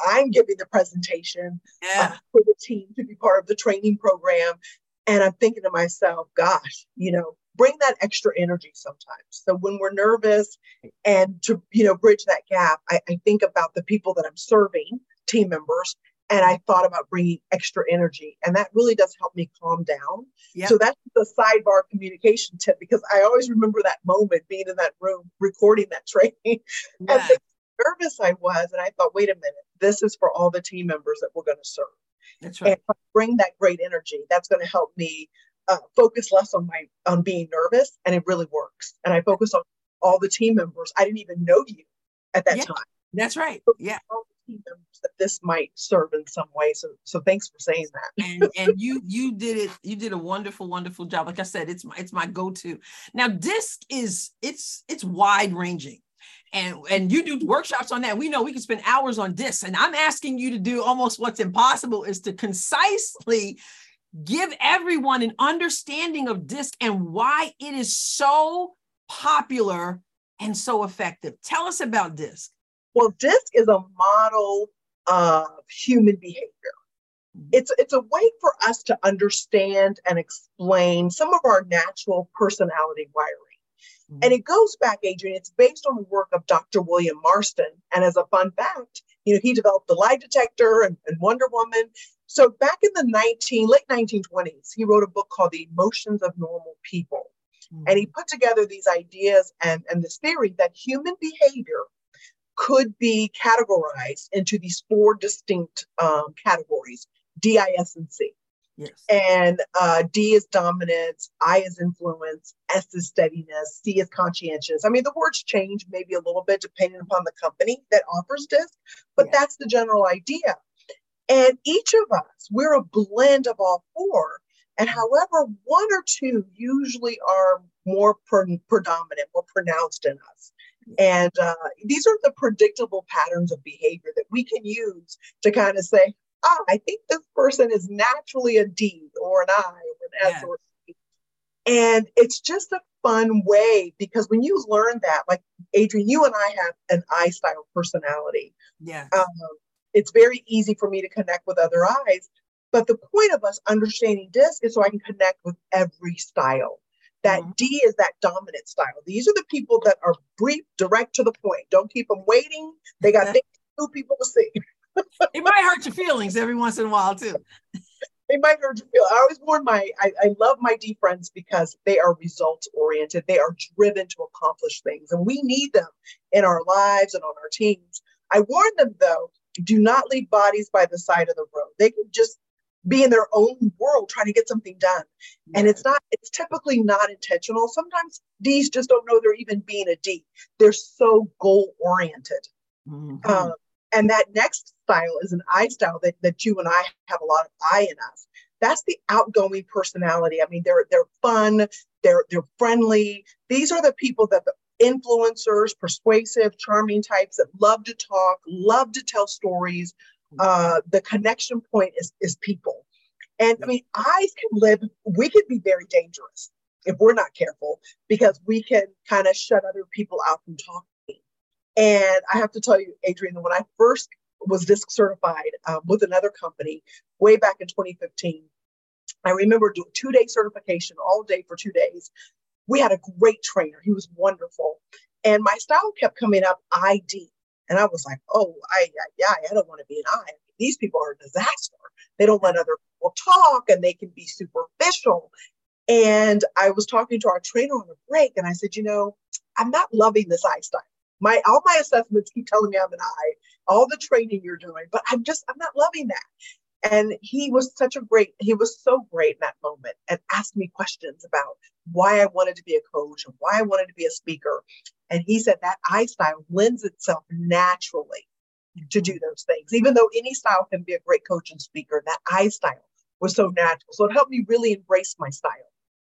I'm giving the presentation yeah. uh, for the team to be part of the training program. And I'm thinking to myself, gosh, you know, bring that extra energy sometimes. So when we're nervous and to, you know, bridge that gap, I, I think about the people that I'm serving team members and I thought about bringing extra energy, and that really does help me calm down. Yep. So that's the sidebar communication tip because I always remember that moment being in that room recording that training, yeah. and the nervous I was, and I thought, wait a minute, this is for all the team members that we're going to serve. That's right. And bring that great energy, that's going to help me uh, focus less on my on being nervous, and it really works. And I focus on all the team members. I didn't even know you at that yeah. time. That's right. Yeah that this might serve in some way. So so thanks for saying that. and and you you did it, you did a wonderful, wonderful job. Like I said, it's my it's my go-to. Now, disc is it's it's wide ranging. And, and you do workshops on that. We know we can spend hours on disc. And I'm asking you to do almost what's impossible is to concisely give everyone an understanding of disc and why it is so popular and so effective. Tell us about disc. Well, DISC is a model of human behavior. It's, it's a way for us to understand and explain some of our natural personality wiring. Mm-hmm. And it goes back, Adrienne, it's based on the work of Dr. William Marston. And as a fun fact, you know, he developed the lie detector and, and Wonder Woman. So back in the 19, late 1920s, he wrote a book called The Emotions of Normal People. Mm-hmm. And he put together these ideas and, and this theory that human behavior could be categorized into these four distinct um, categories D, I, S, and C. Yes. And uh, D is dominance, I is influence, S is steadiness, C is conscientious. I mean, the words change maybe a little bit depending upon the company that offers this, but yeah. that's the general idea. And each of us, we're a blend of all four. And however, one or two usually are more pre- predominant, more pronounced in us. And uh, these are the predictable patterns of behavior that we can use to kind of say, ah, I think this person is naturally a D or an I or an S yeah. or C. And it's just a fun way because when you learn that, like Adrienne, you and I have an I style personality. Yeah. Um, it's very easy for me to connect with other eyes. But the point of us understanding DISC is so I can connect with every style. That mm-hmm. D is that dominant style. These are the people that are brief, direct to the point. Don't keep them waiting. They got things to people to see. It might hurt your feelings every once in a while too. It might hurt your feelings. I always warn my, I, I love my D friends because they are results oriented. They are driven to accomplish things, and we need them in our lives and on our teams. I warn them though, do not leave bodies by the side of the road. They can just be in their own world trying to get something done. Yeah. And it's not, it's typically not intentional. Sometimes D's just don't know they're even being a D. They're so goal oriented. Mm-hmm. Um, and that next style is an I style that, that you and I have a lot of I in us. That's the outgoing personality. I mean, they're they're fun, they're they're friendly. These are the people that the influencers, persuasive, charming types that love to talk, love to tell stories. Uh, the connection point is is people. And I mean, eyes can live, we could be very dangerous if we're not careful because we can kind of shut other people out from talking. And I have to tell you, Adrienne, when I first was disc certified um, with another company way back in 2015, I remember doing two day certification all day for two days. We had a great trainer. He was wonderful. And my style kept coming up ID. And I was like, oh, I, yeah, I don't want to be an I. These people are a disaster. They don't let other people talk and they can be superficial. And I was talking to our trainer on a break and I said, you know, I'm not loving this I style. My all my assessments keep telling me I'm an I, all the training you're doing, but I'm just I'm not loving that. And he was such a great, he was so great in that moment and asked me questions about why I wanted to be a coach and why I wanted to be a speaker. And he said that I style lends itself naturally to do mm-hmm. those things, even though any style can be a great coach and speaker. That I style was so natural. So it helped me really embrace my style.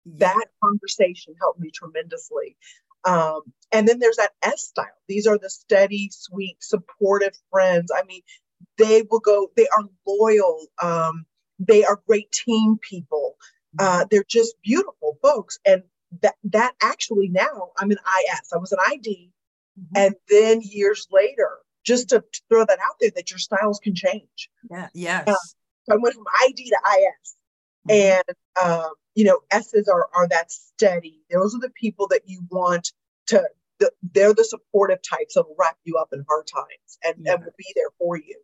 That conversation helped me tremendously. Um, and then there's that S style. These are the steady, sweet, supportive friends. I mean, they will go, they are loyal. Um, they are great team people. Uh, they're just beautiful folks. And that, that actually now I'm an IS. I was an ID. Mm-hmm. And then years later, just to, to, throw that out there, that your styles can change. Yeah. Yes. Uh, so I went from ID to IS. Mm-hmm. And, um, you know, S's are, are that steady. Those are the people that you want to, the, they're the supportive types that'll wrap you up in hard times and, yeah. and will be there for you.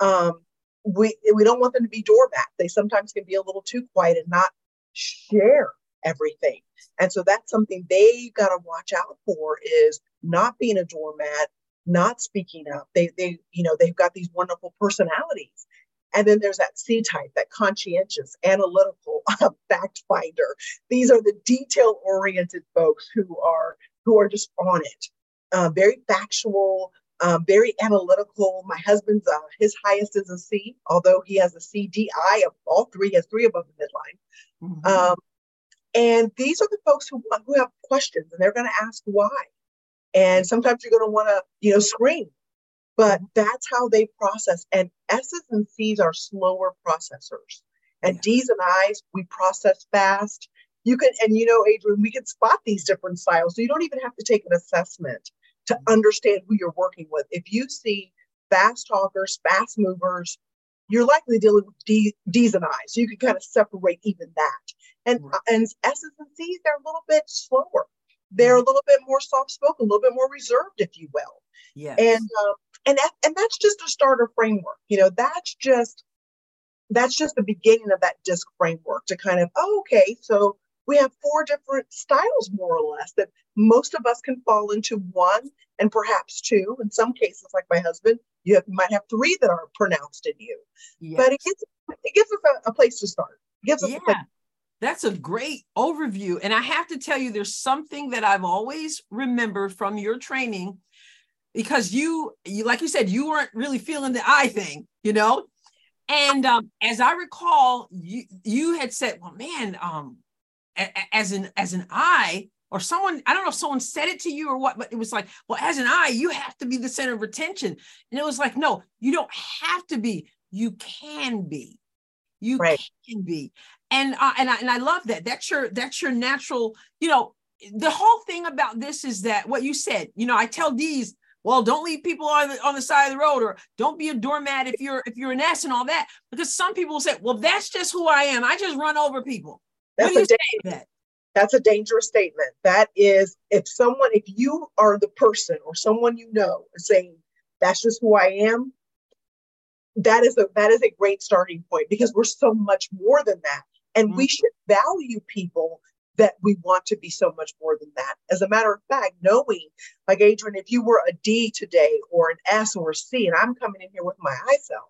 Um, we we don't want them to be doormat. They sometimes can be a little too quiet and not share everything. And so that's something they've got to watch out for is not being a doormat, not speaking up. They they you know they've got these wonderful personalities. And then there's that C type, that conscientious, analytical, fact finder. These are the detail oriented folks who are who are just on it, uh, very factual, um, very analytical. My husband's uh, his highest is a C, although he has a CDI of all three. He has three above the midline. Mm-hmm. Um, and these are the folks who who have questions, and they're going to ask why. And sometimes you're going to want to, you know, scream. But mm-hmm. that's how they process. And S's and C's are slower processors. And yeah. D's and I's, we process fast you can and you know Adrienne, we can spot these different styles so you don't even have to take an assessment to understand who you're working with if you see fast talkers fast movers you're likely dealing with D, d's and i's so you can kind of separate even that and right. and s's and c's they're a little bit slower they're a little bit more soft spoken a little bit more reserved if you will yeah and um, and that, and that's just a starter framework you know that's just that's just the beginning of that disc framework to kind of oh, okay so we have four different styles, more or less, that most of us can fall into one and perhaps two. In some cases, like my husband, you, have, you might have three that are pronounced in you. Yes. But it gives, it gives us a, a place to start. It gives us yeah. That's a great overview. And I have to tell you, there's something that I've always remembered from your training because you, you like you said, you weren't really feeling the I thing, you know? And um, as I recall, you you had said, "Well, man, um, as an as an I or someone I don't know if someone said it to you or what, but it was like, well, as an I, you have to be the center of attention, and it was like, no, you don't have to be. You can be. You right. can be, and uh, and I and I love that. That's your that's your natural. You know, the whole thing about this is that what you said. You know, I tell these well don't leave people on the on the side of the road or don't be a doormat if you're if you're an ass and all that because some people will say well that's just who i am i just run over people that's a that? That's a dangerous statement. That is, if someone, if you are the person or someone you know saying, that's just who I am, that is a that is a great starting point because we're so much more than that. And mm-hmm. we should value people that we want to be so much more than that. As a matter of fact, knowing, like Adrienne, if you were a D today or an S or a C, and I'm coming in here with my I self,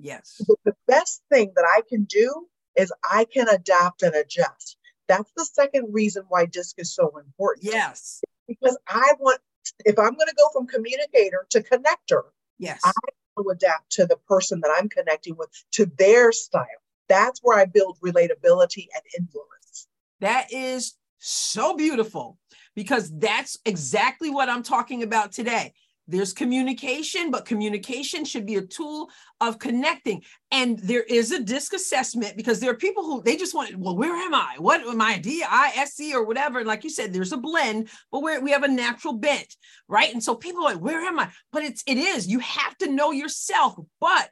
Yes. The, the best thing that I can do is I can adapt and adjust. That's the second reason why DISC is so important. Yes. Because I want, if I'm going to go from communicator to connector, yes, I want to adapt to the person that I'm connecting with, to their style. That's where I build relatability and influence. That is so beautiful because that's exactly what I'm talking about today. There's communication, but communication should be a tool of connecting. And there is a disc assessment because there are people who they just want, well, where am I? What am I? D I S C or whatever. And like you said, there's a blend, but where we have a natural bent, right? And so people are like, where am I? But it's it is, you have to know yourself. But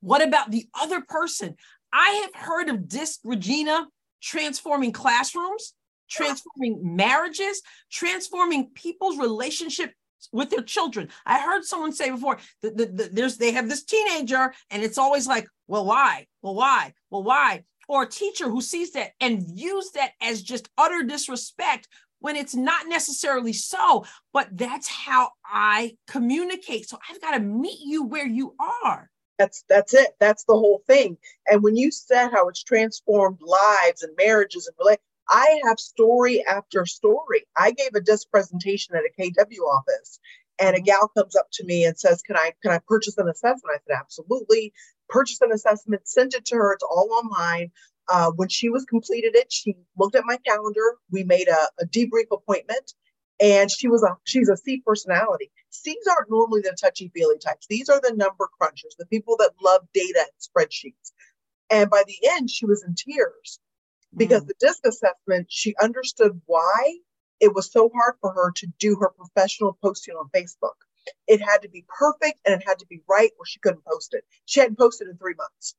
what about the other person? I have heard of disc Regina transforming classrooms transforming marriages, transforming people's relationship with their children. I heard someone say before that the, the, there's they have this teenager and it's always like, well, why? Well, why? Well, why? Or a teacher who sees that and views that as just utter disrespect when it's not necessarily so, but that's how I communicate. So I've got to meet you where you are. That's that's it. That's the whole thing. And when you said how it's transformed lives and marriages and relate, I have story after story. I gave a disc presentation at a KW office and a gal comes up to me and says, Can I can I purchase an assessment? I said, Absolutely. Purchase an assessment, send it to her. It's all online. Uh, when she was completed it, she looked at my calendar. We made a, a debrief appointment and she was a she's a C personality. C's aren't normally the touchy feely types. These are the number crunchers, the people that love data and spreadsheets. And by the end, she was in tears because mm. the disc assessment, she understood why it was so hard for her to do her professional posting on Facebook. It had to be perfect and it had to be right or she couldn't post it. She hadn't posted in three months.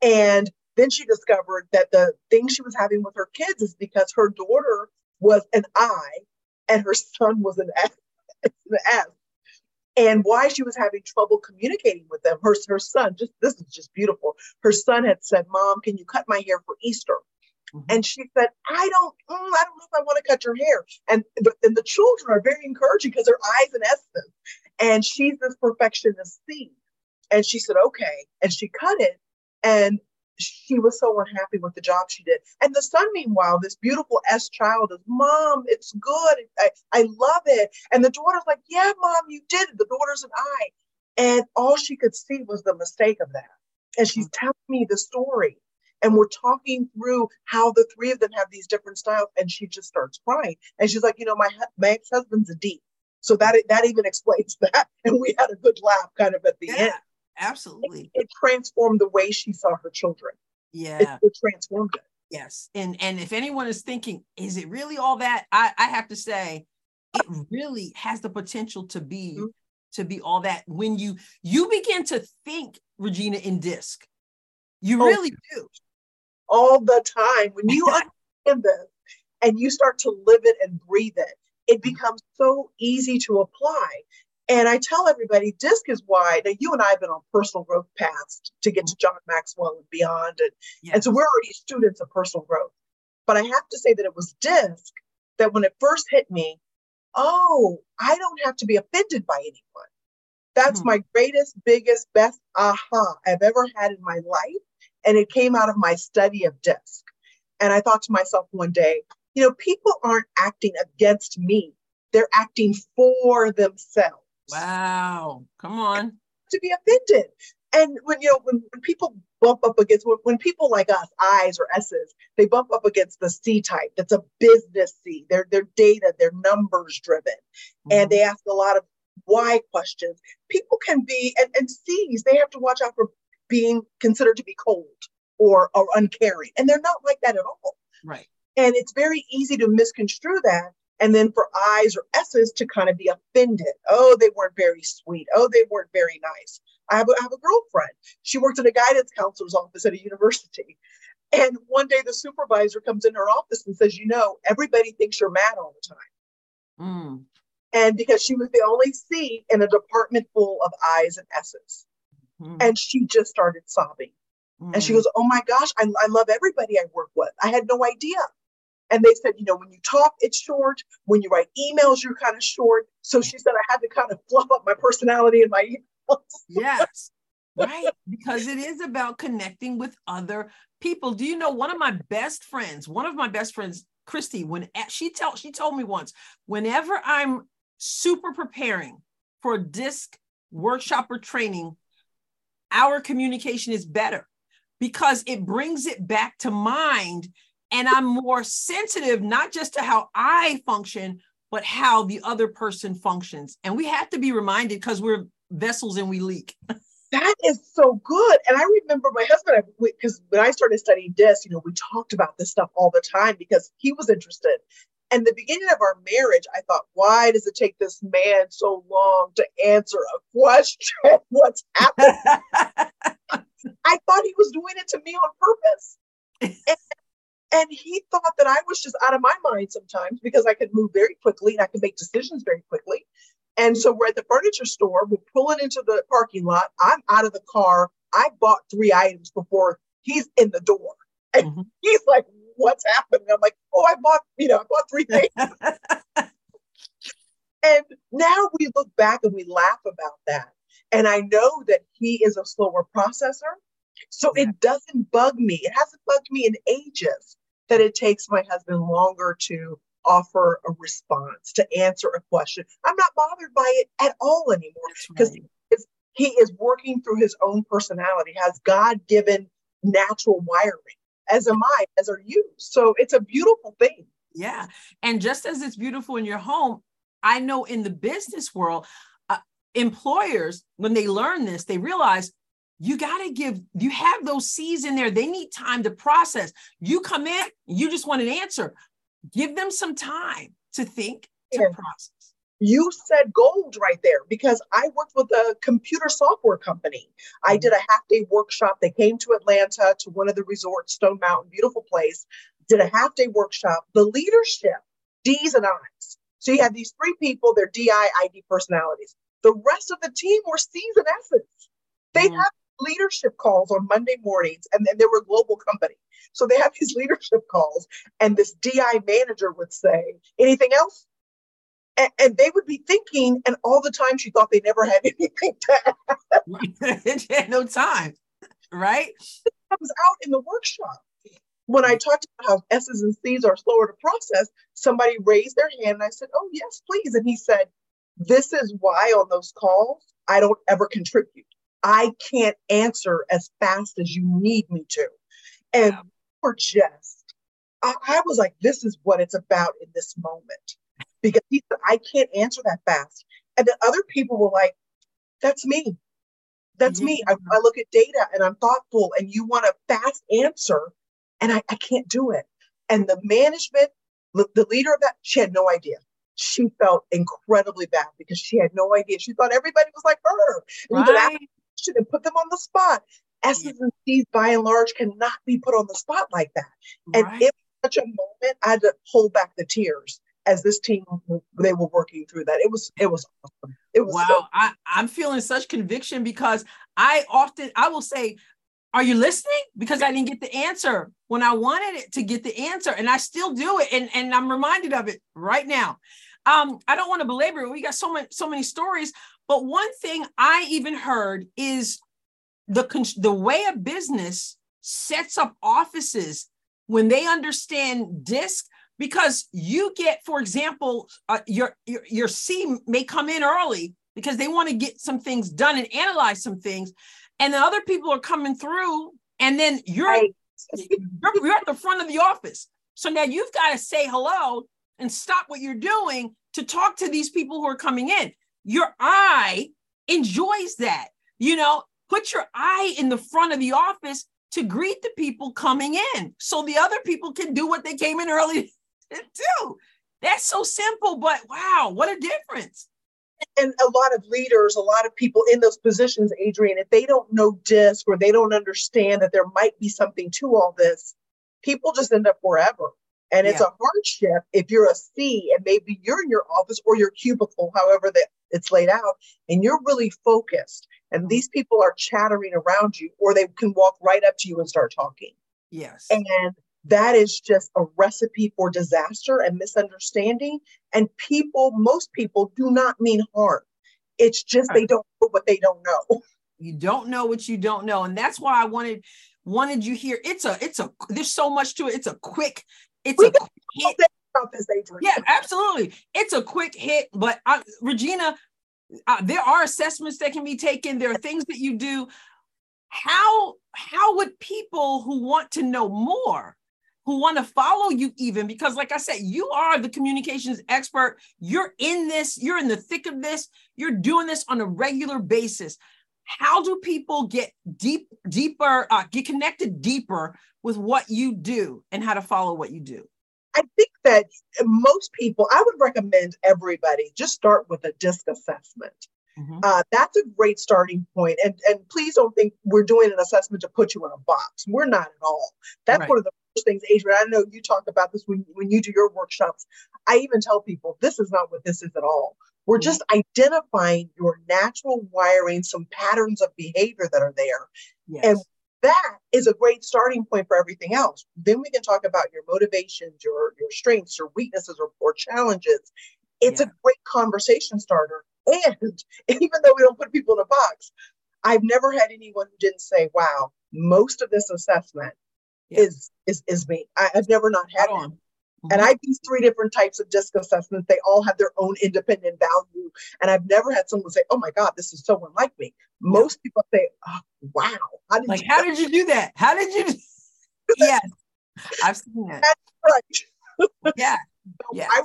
And then she discovered that the thing she was having with her kids is because her daughter was an I and her son was an S. An S and why she was having trouble communicating with them. Her, her son, just this is just beautiful. Her son had said, Mom, can you cut my hair for Easter? Mm-hmm. And she said, I don't, mm, I don't know if I want to cut your hair. And the, and the children are very encouraging because their eyes and essence. And she's this perfectionist C. And she said, okay. And she cut it. And she was so unhappy with the job she did. And the son, meanwhile, this beautiful S child is, Mom, it's good. I, I love it. And the daughter's like, Yeah, Mom, you did it. The daughter's an I. And all she could see was the mistake of that. And she's mm-hmm. telling me the story. And we're talking through how the three of them have these different styles. And she just starts crying. And she's like, You know, my, my ex husband's a D. So that, that even explains that. And we had a good laugh kind of at the yeah. end. Absolutely. It, it, transformed the way she saw her children. Yeah. It, it, transformed it. Yes. And and if anyone is thinking, is it really all that? I, I have to say, it really has the potential to be mm-hmm. to be all that when you you begin to think Regina in disc. You oh, really do. All the time. When you understand this and you start to live it and breathe it, it becomes so easy to apply. And I tell everybody, DISC is why. Now, you and I have been on personal growth paths to get to John Maxwell and beyond. And, yes. and so we're already students of personal growth. But I have to say that it was DISC that when it first hit me, oh, I don't have to be offended by anyone. That's mm-hmm. my greatest, biggest, best aha I've ever had in my life. And it came out of my study of DISC. And I thought to myself one day, you know, people aren't acting against me, they're acting for themselves. Wow. Come on. To be offended. And when you know when, when people bump up against when, when people like us, I's or S's, they bump up against the C type. That's a business C. They're they're data, they're numbers driven. Mm-hmm. And they ask a lot of why questions. People can be and, and C's, they have to watch out for being considered to be cold or, or uncaring. And they're not like that at all. Right. And it's very easy to misconstrue that and then for I's or S's to kind of be offended. Oh, they weren't very sweet. Oh, they weren't very nice. I have, a, I have a girlfriend. She works in a guidance counselor's office at a university. And one day the supervisor comes in her office and says, You know, everybody thinks you're mad all the time. Mm. And because she was the only C in a department full of I's and S's. Mm. And she just started sobbing. Mm. And she mm. goes, Oh my gosh, I, I love everybody I work with. I had no idea. And they said, you know, when you talk, it's short. When you write emails, you're kind of short. So she said I had to kind of fluff up my personality in my emails. Yes. right. Because it is about connecting with other people. Do you know one of my best friends, one of my best friends, Christy, when she tell she told me once, whenever I'm super preparing for a disc workshop or training, our communication is better because it brings it back to mind and I'm more sensitive not just to how I function, but how the other person functions. And we have to be reminded because we're vessels and we leak. that is so good. And I remember my husband, because when I started studying this, you know, we talked about this stuff all the time because he was interested. And the beginning of our marriage, I thought, why does it take this man so long to answer a question? What's happening? I thought he was doing it to me on purpose. And, and he thought that I was just out of my mind sometimes because I could move very quickly and I could make decisions very quickly. And so we're at the furniture store, we're pulling into the parking lot. I'm out of the car. I bought three items before he's in the door. And mm-hmm. he's like, What's happening? I'm like, Oh, I bought, you know, I bought three things. and now we look back and we laugh about that. And I know that he is a slower processor. So yeah. it doesn't bug me. It hasn't bugged me in ages that it takes my husband longer to offer a response, to answer a question. I'm not bothered by it at all anymore because right. he is working through his own personality, has God given natural wiring, as am I, as are you. So it's a beautiful thing. Yeah. And just as it's beautiful in your home, I know in the business world, uh, employers, when they learn this, they realize you got to give you have those C's in there. They need time to process. You come in, you just want an answer give them some time to think to process you said gold right there because I worked with a computer software company. I did a half day workshop. They came to Atlanta to one of the resorts, Stone Mountain, beautiful place. Did a half day workshop. The leadership, D's and I's. So you had these three people, they're DI, ID personalities. The rest of the team were C's and S's. They mm. have leadership calls on Monday mornings, and then they were a global company. So they have these leadership calls, and this DI manager would say, Anything else? And, and they would be thinking, and all the time she thought they never had anything to add. had no time, right? It comes out in the workshop. When I talked about how S's and C's are slower to process, somebody raised their hand and I said, Oh, yes, please. And he said, This is why on those calls, I don't ever contribute. I can't answer as fast as you need me to. And yeah. we're just, I, I was like, this is what it's about in this moment. Because he said, I can't answer that fast. And the other people were like, that's me. That's me. I, I, look at data and I'm thoughtful, and you want a fast answer, and I, I can't do it. And the management, the leader of that, she had no idea she felt incredibly bad because she had no idea. She thought everybody was like her. Right question and put them on the spot. S's and C's, by and large, cannot be put on the spot like that. And right. in such a moment, I had to hold back the tears as this team they were working through that. It was it was awesome. It was wow. So- I, I'm feeling such conviction because I often I will say, "Are you listening?" Because I didn't get the answer when I wanted it to get the answer, and I still do it, and and I'm reminded of it right now. Um, I don't want to belabor it. We got so many so many stories, but one thing I even heard is the the way a business sets up offices when they understand disc because you get for example uh, your, your your C may come in early because they want to get some things done and analyze some things and then other people are coming through and then you're, right. you're, you're at the front of the office so now you've got to say hello and stop what you're doing to talk to these people who are coming in your I enjoys that. You know, put your I in the front of the office to greet the people coming in so the other people can do what they came in early to do. That's so simple, but wow, what a difference. And a lot of leaders, a lot of people in those positions, Adrienne, if they don't know DISC or they don't understand that there might be something to all this, people just end up wherever. And it's a hardship if you're a C and maybe you're in your office or your cubicle, however that it's laid out, and you're really focused. And mm-hmm. these people are chattering around you, or they can walk right up to you and start talking. Yes. And that is just a recipe for disaster and misunderstanding. And people, most people do not mean harm. It's just they don't know what they don't know. You don't know what you don't know. And that's why I wanted wanted you here. It's a, it's a, there's so much to it. It's a quick, it's we a quick hit. Yeah, absolutely. It's a quick hit, but uh, Regina, uh, there are assessments that can be taken. There are things that you do. How how would people who want to know more who want to follow you even because like i said you are the communications expert you're in this you're in the thick of this you're doing this on a regular basis how do people get deep deeper uh, get connected deeper with what you do and how to follow what you do i think that most people i would recommend everybody just start with a disc assessment Mm-hmm. Uh, that's a great starting point. And, and please don't think we're doing an assessment to put you in a box. We're not at all. That's right. one of the first things, Adrienne. I know you talk about this when, when you do your workshops. I even tell people this is not what this is at all. We're mm-hmm. just identifying your natural wiring, some patterns of behavior that are there. Yes. And that is a great starting point for everything else. Then we can talk about your motivations, your your strengths, your weaknesses, or, or challenges. It's yeah. a great conversation starter and even though we don't put people in a box, I've never had anyone who didn't say, wow, most of this assessment yeah. is is is me. I, have never not had one. And I've used three different types of disc assessments. They all have their own independent value. And I've never had someone say, oh my God, this is so unlike me. Most people say, oh, wow. How did like, you how did you do that? How did you? yes, I've seen that. That's right. yeah. So yes. I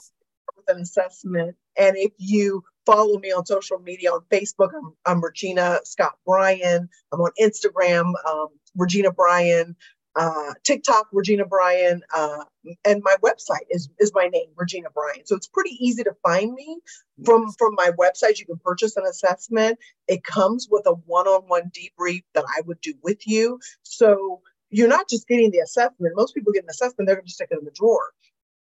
with an assessment. And if you follow me on social media on Facebook. I'm, I'm Regina Scott Bryan. I'm on Instagram, um, Regina Bryan. Uh, TikTok, Regina Bryan, uh, and my website is is my name, Regina Bryan. So it's pretty easy to find me from from my website. You can purchase an assessment. It comes with a one-on-one debrief that I would do with you. So you're not just getting the assessment. Most people get an assessment, they're going to stick it in the drawer.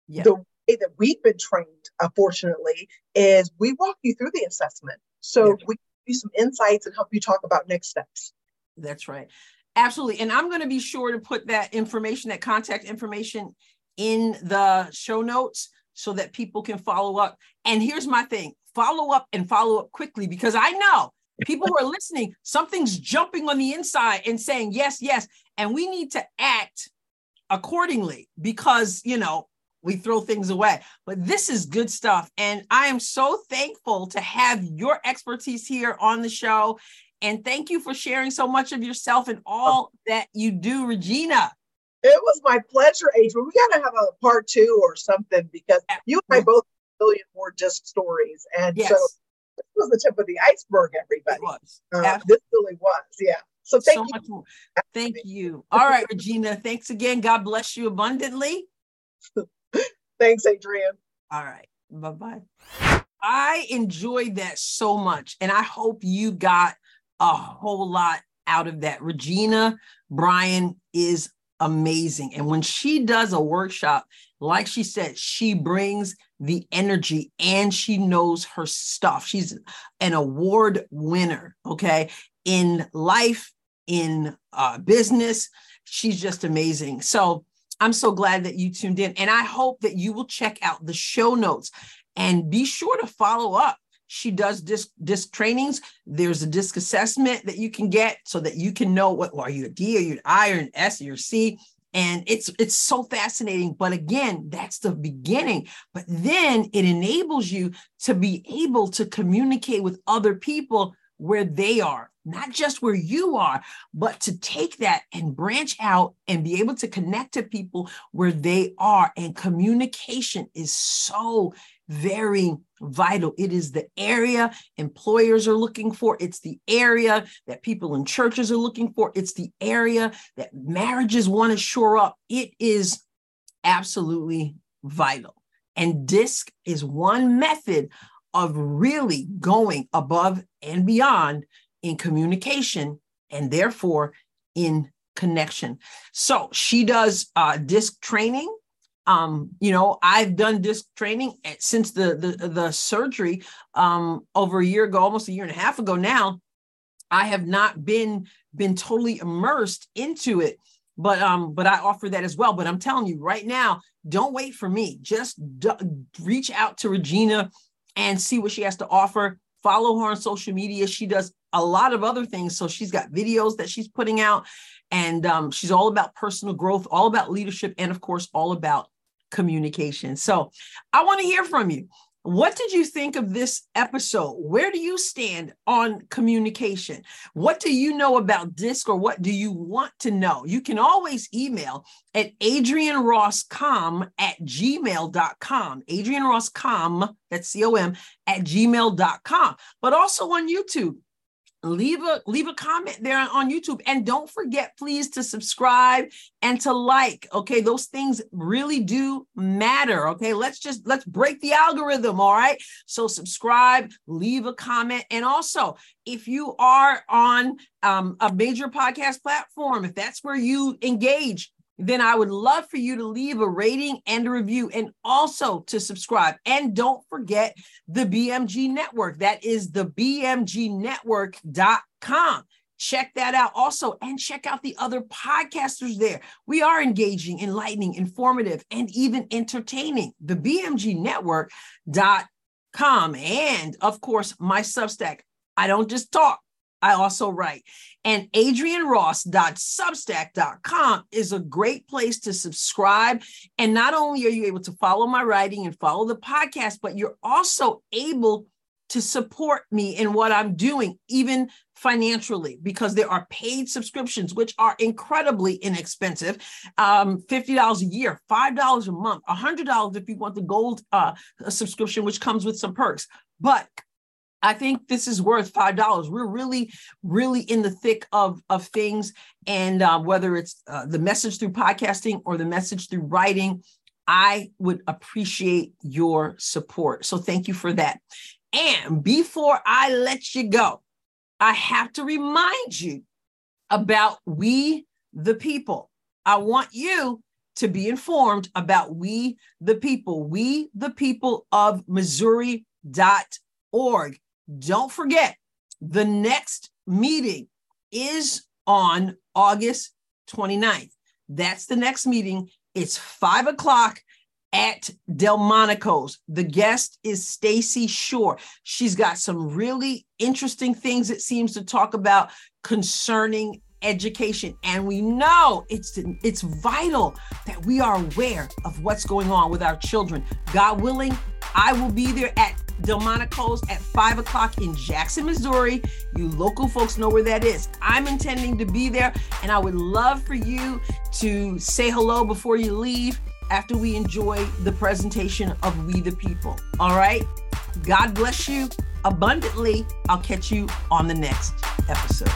Yeah. The way that we've been trained, unfortunately, is we walk you through the assessment. So yeah. we give you some insights and help you talk about next steps. That's right. Absolutely. And I'm going to be sure to put that information, that contact information in the show notes so that people can follow up. And here's my thing follow up and follow up quickly because I know people who are listening, something's jumping on the inside and saying, yes, yes. And we need to act accordingly because, you know, we throw things away. But this is good stuff. And I am so thankful to have your expertise here on the show. And thank you for sharing so much of yourself and all that you do, Regina. It was my pleasure, Adrienne. We got to have a part two or something because you and I both have a million more disc stories. And yes. so this was the tip of the iceberg, everybody. It was. Uh, this really was. Yeah. So thank so you. Much more. Thank you. All right, Regina. Thanks again. God bless you abundantly. Thanks, Adrienne. All right. Bye bye. I enjoyed that so much. And I hope you got a whole lot out of that. Regina Bryan is amazing. And when she does a workshop, like she said, she brings the energy and she knows her stuff. She's an award winner, okay, in life, in uh, business. She's just amazing. So I'm so glad that you tuned in. And I hope that you will check out the show notes and be sure to follow up. She does disc, disc trainings. There's a disc assessment that you can get so that you can know what are you a D or you an I or an S or your C. And it's it's so fascinating. But again, that's the beginning. But then it enables you to be able to communicate with other people where they are not just where you are, but to take that and branch out and be able to connect to people where they are. And communication is so very vital. It is the area employers are looking for. It's the area that people in churches are looking for. It's the area that marriages want to shore up. It is absolutely vital. And DISC is one method of really going above and beyond in communication and therefore in connection. So she does uh, disc training. Um, you know, I've done disc training since the the, the surgery um, over a year ago, almost a year and a half ago now. I have not been been totally immersed into it, but um, but I offer that as well. But I'm telling you right now, don't wait for me. Just reach out to Regina and see what she has to offer follow her on social media. She does a lot of other things. So she's got videos that she's putting out, and um, she's all about personal growth, all about leadership, and of course, all about communication. So I want to hear from you. What did you think of this episode? Where do you stand on communication? What do you know about DISC or what do you want to know? You can always email at adriennerosscom at gmail.com. adriennerosscom, that's C-O-M, at gmail.com. But also on YouTube, leave a leave a comment there on youtube. And don't forget please to subscribe and to like okay? Those things really do matter okay? Let's just let's break the algorithm all right? So subscribe leave a comment. And also if you are on um, a major podcast platform if that's where you engage then I would love for you to leave a rating and a review and also to subscribe. And don't forget the BMG Network. That is the BMGnetwork.com. Check that out also and check out the other podcasters there. We are engaging, enlightening, informative, and even entertaining. The BMGnetwork.com. And of course, my Substack. I don't just talk. I also write. And adrienneross.substack.com is a great place to subscribe. And not only are you able to follow my writing and follow the podcast, but you're also able to support me in what I'm doing, even financially, because there are paid subscriptions, which are incredibly inexpensive um, $50 a year, $5 a month, $100 if you want the gold uh, subscription, which comes with some perks. But I think this is worth five dollars. We're really, really in the thick of of things, and uh, whether it's uh, the message through podcasting or the message through writing, I would appreciate your support. So thank you for that. And before I let you go, I have to remind you about we the people. I want you to be informed about we the people. We the people of Missouri.org. Don't forget, the next meeting is on August 29th. That's the next meeting. It's five o'clock at Delmonico's. The guest is Stacy Shore. She's got some really interesting things it seems to talk about concerning education and we know it's it's vital that we are aware of what's going on with our children god willing i will be there at delmonico's at five o'clock in jackson missouri. You local folks know where that is. I'm intending to be there and i would love for you to say hello before you leave after we enjoy the presentation of we the people. All right? God bless you abundantly. I'll catch you on the next episode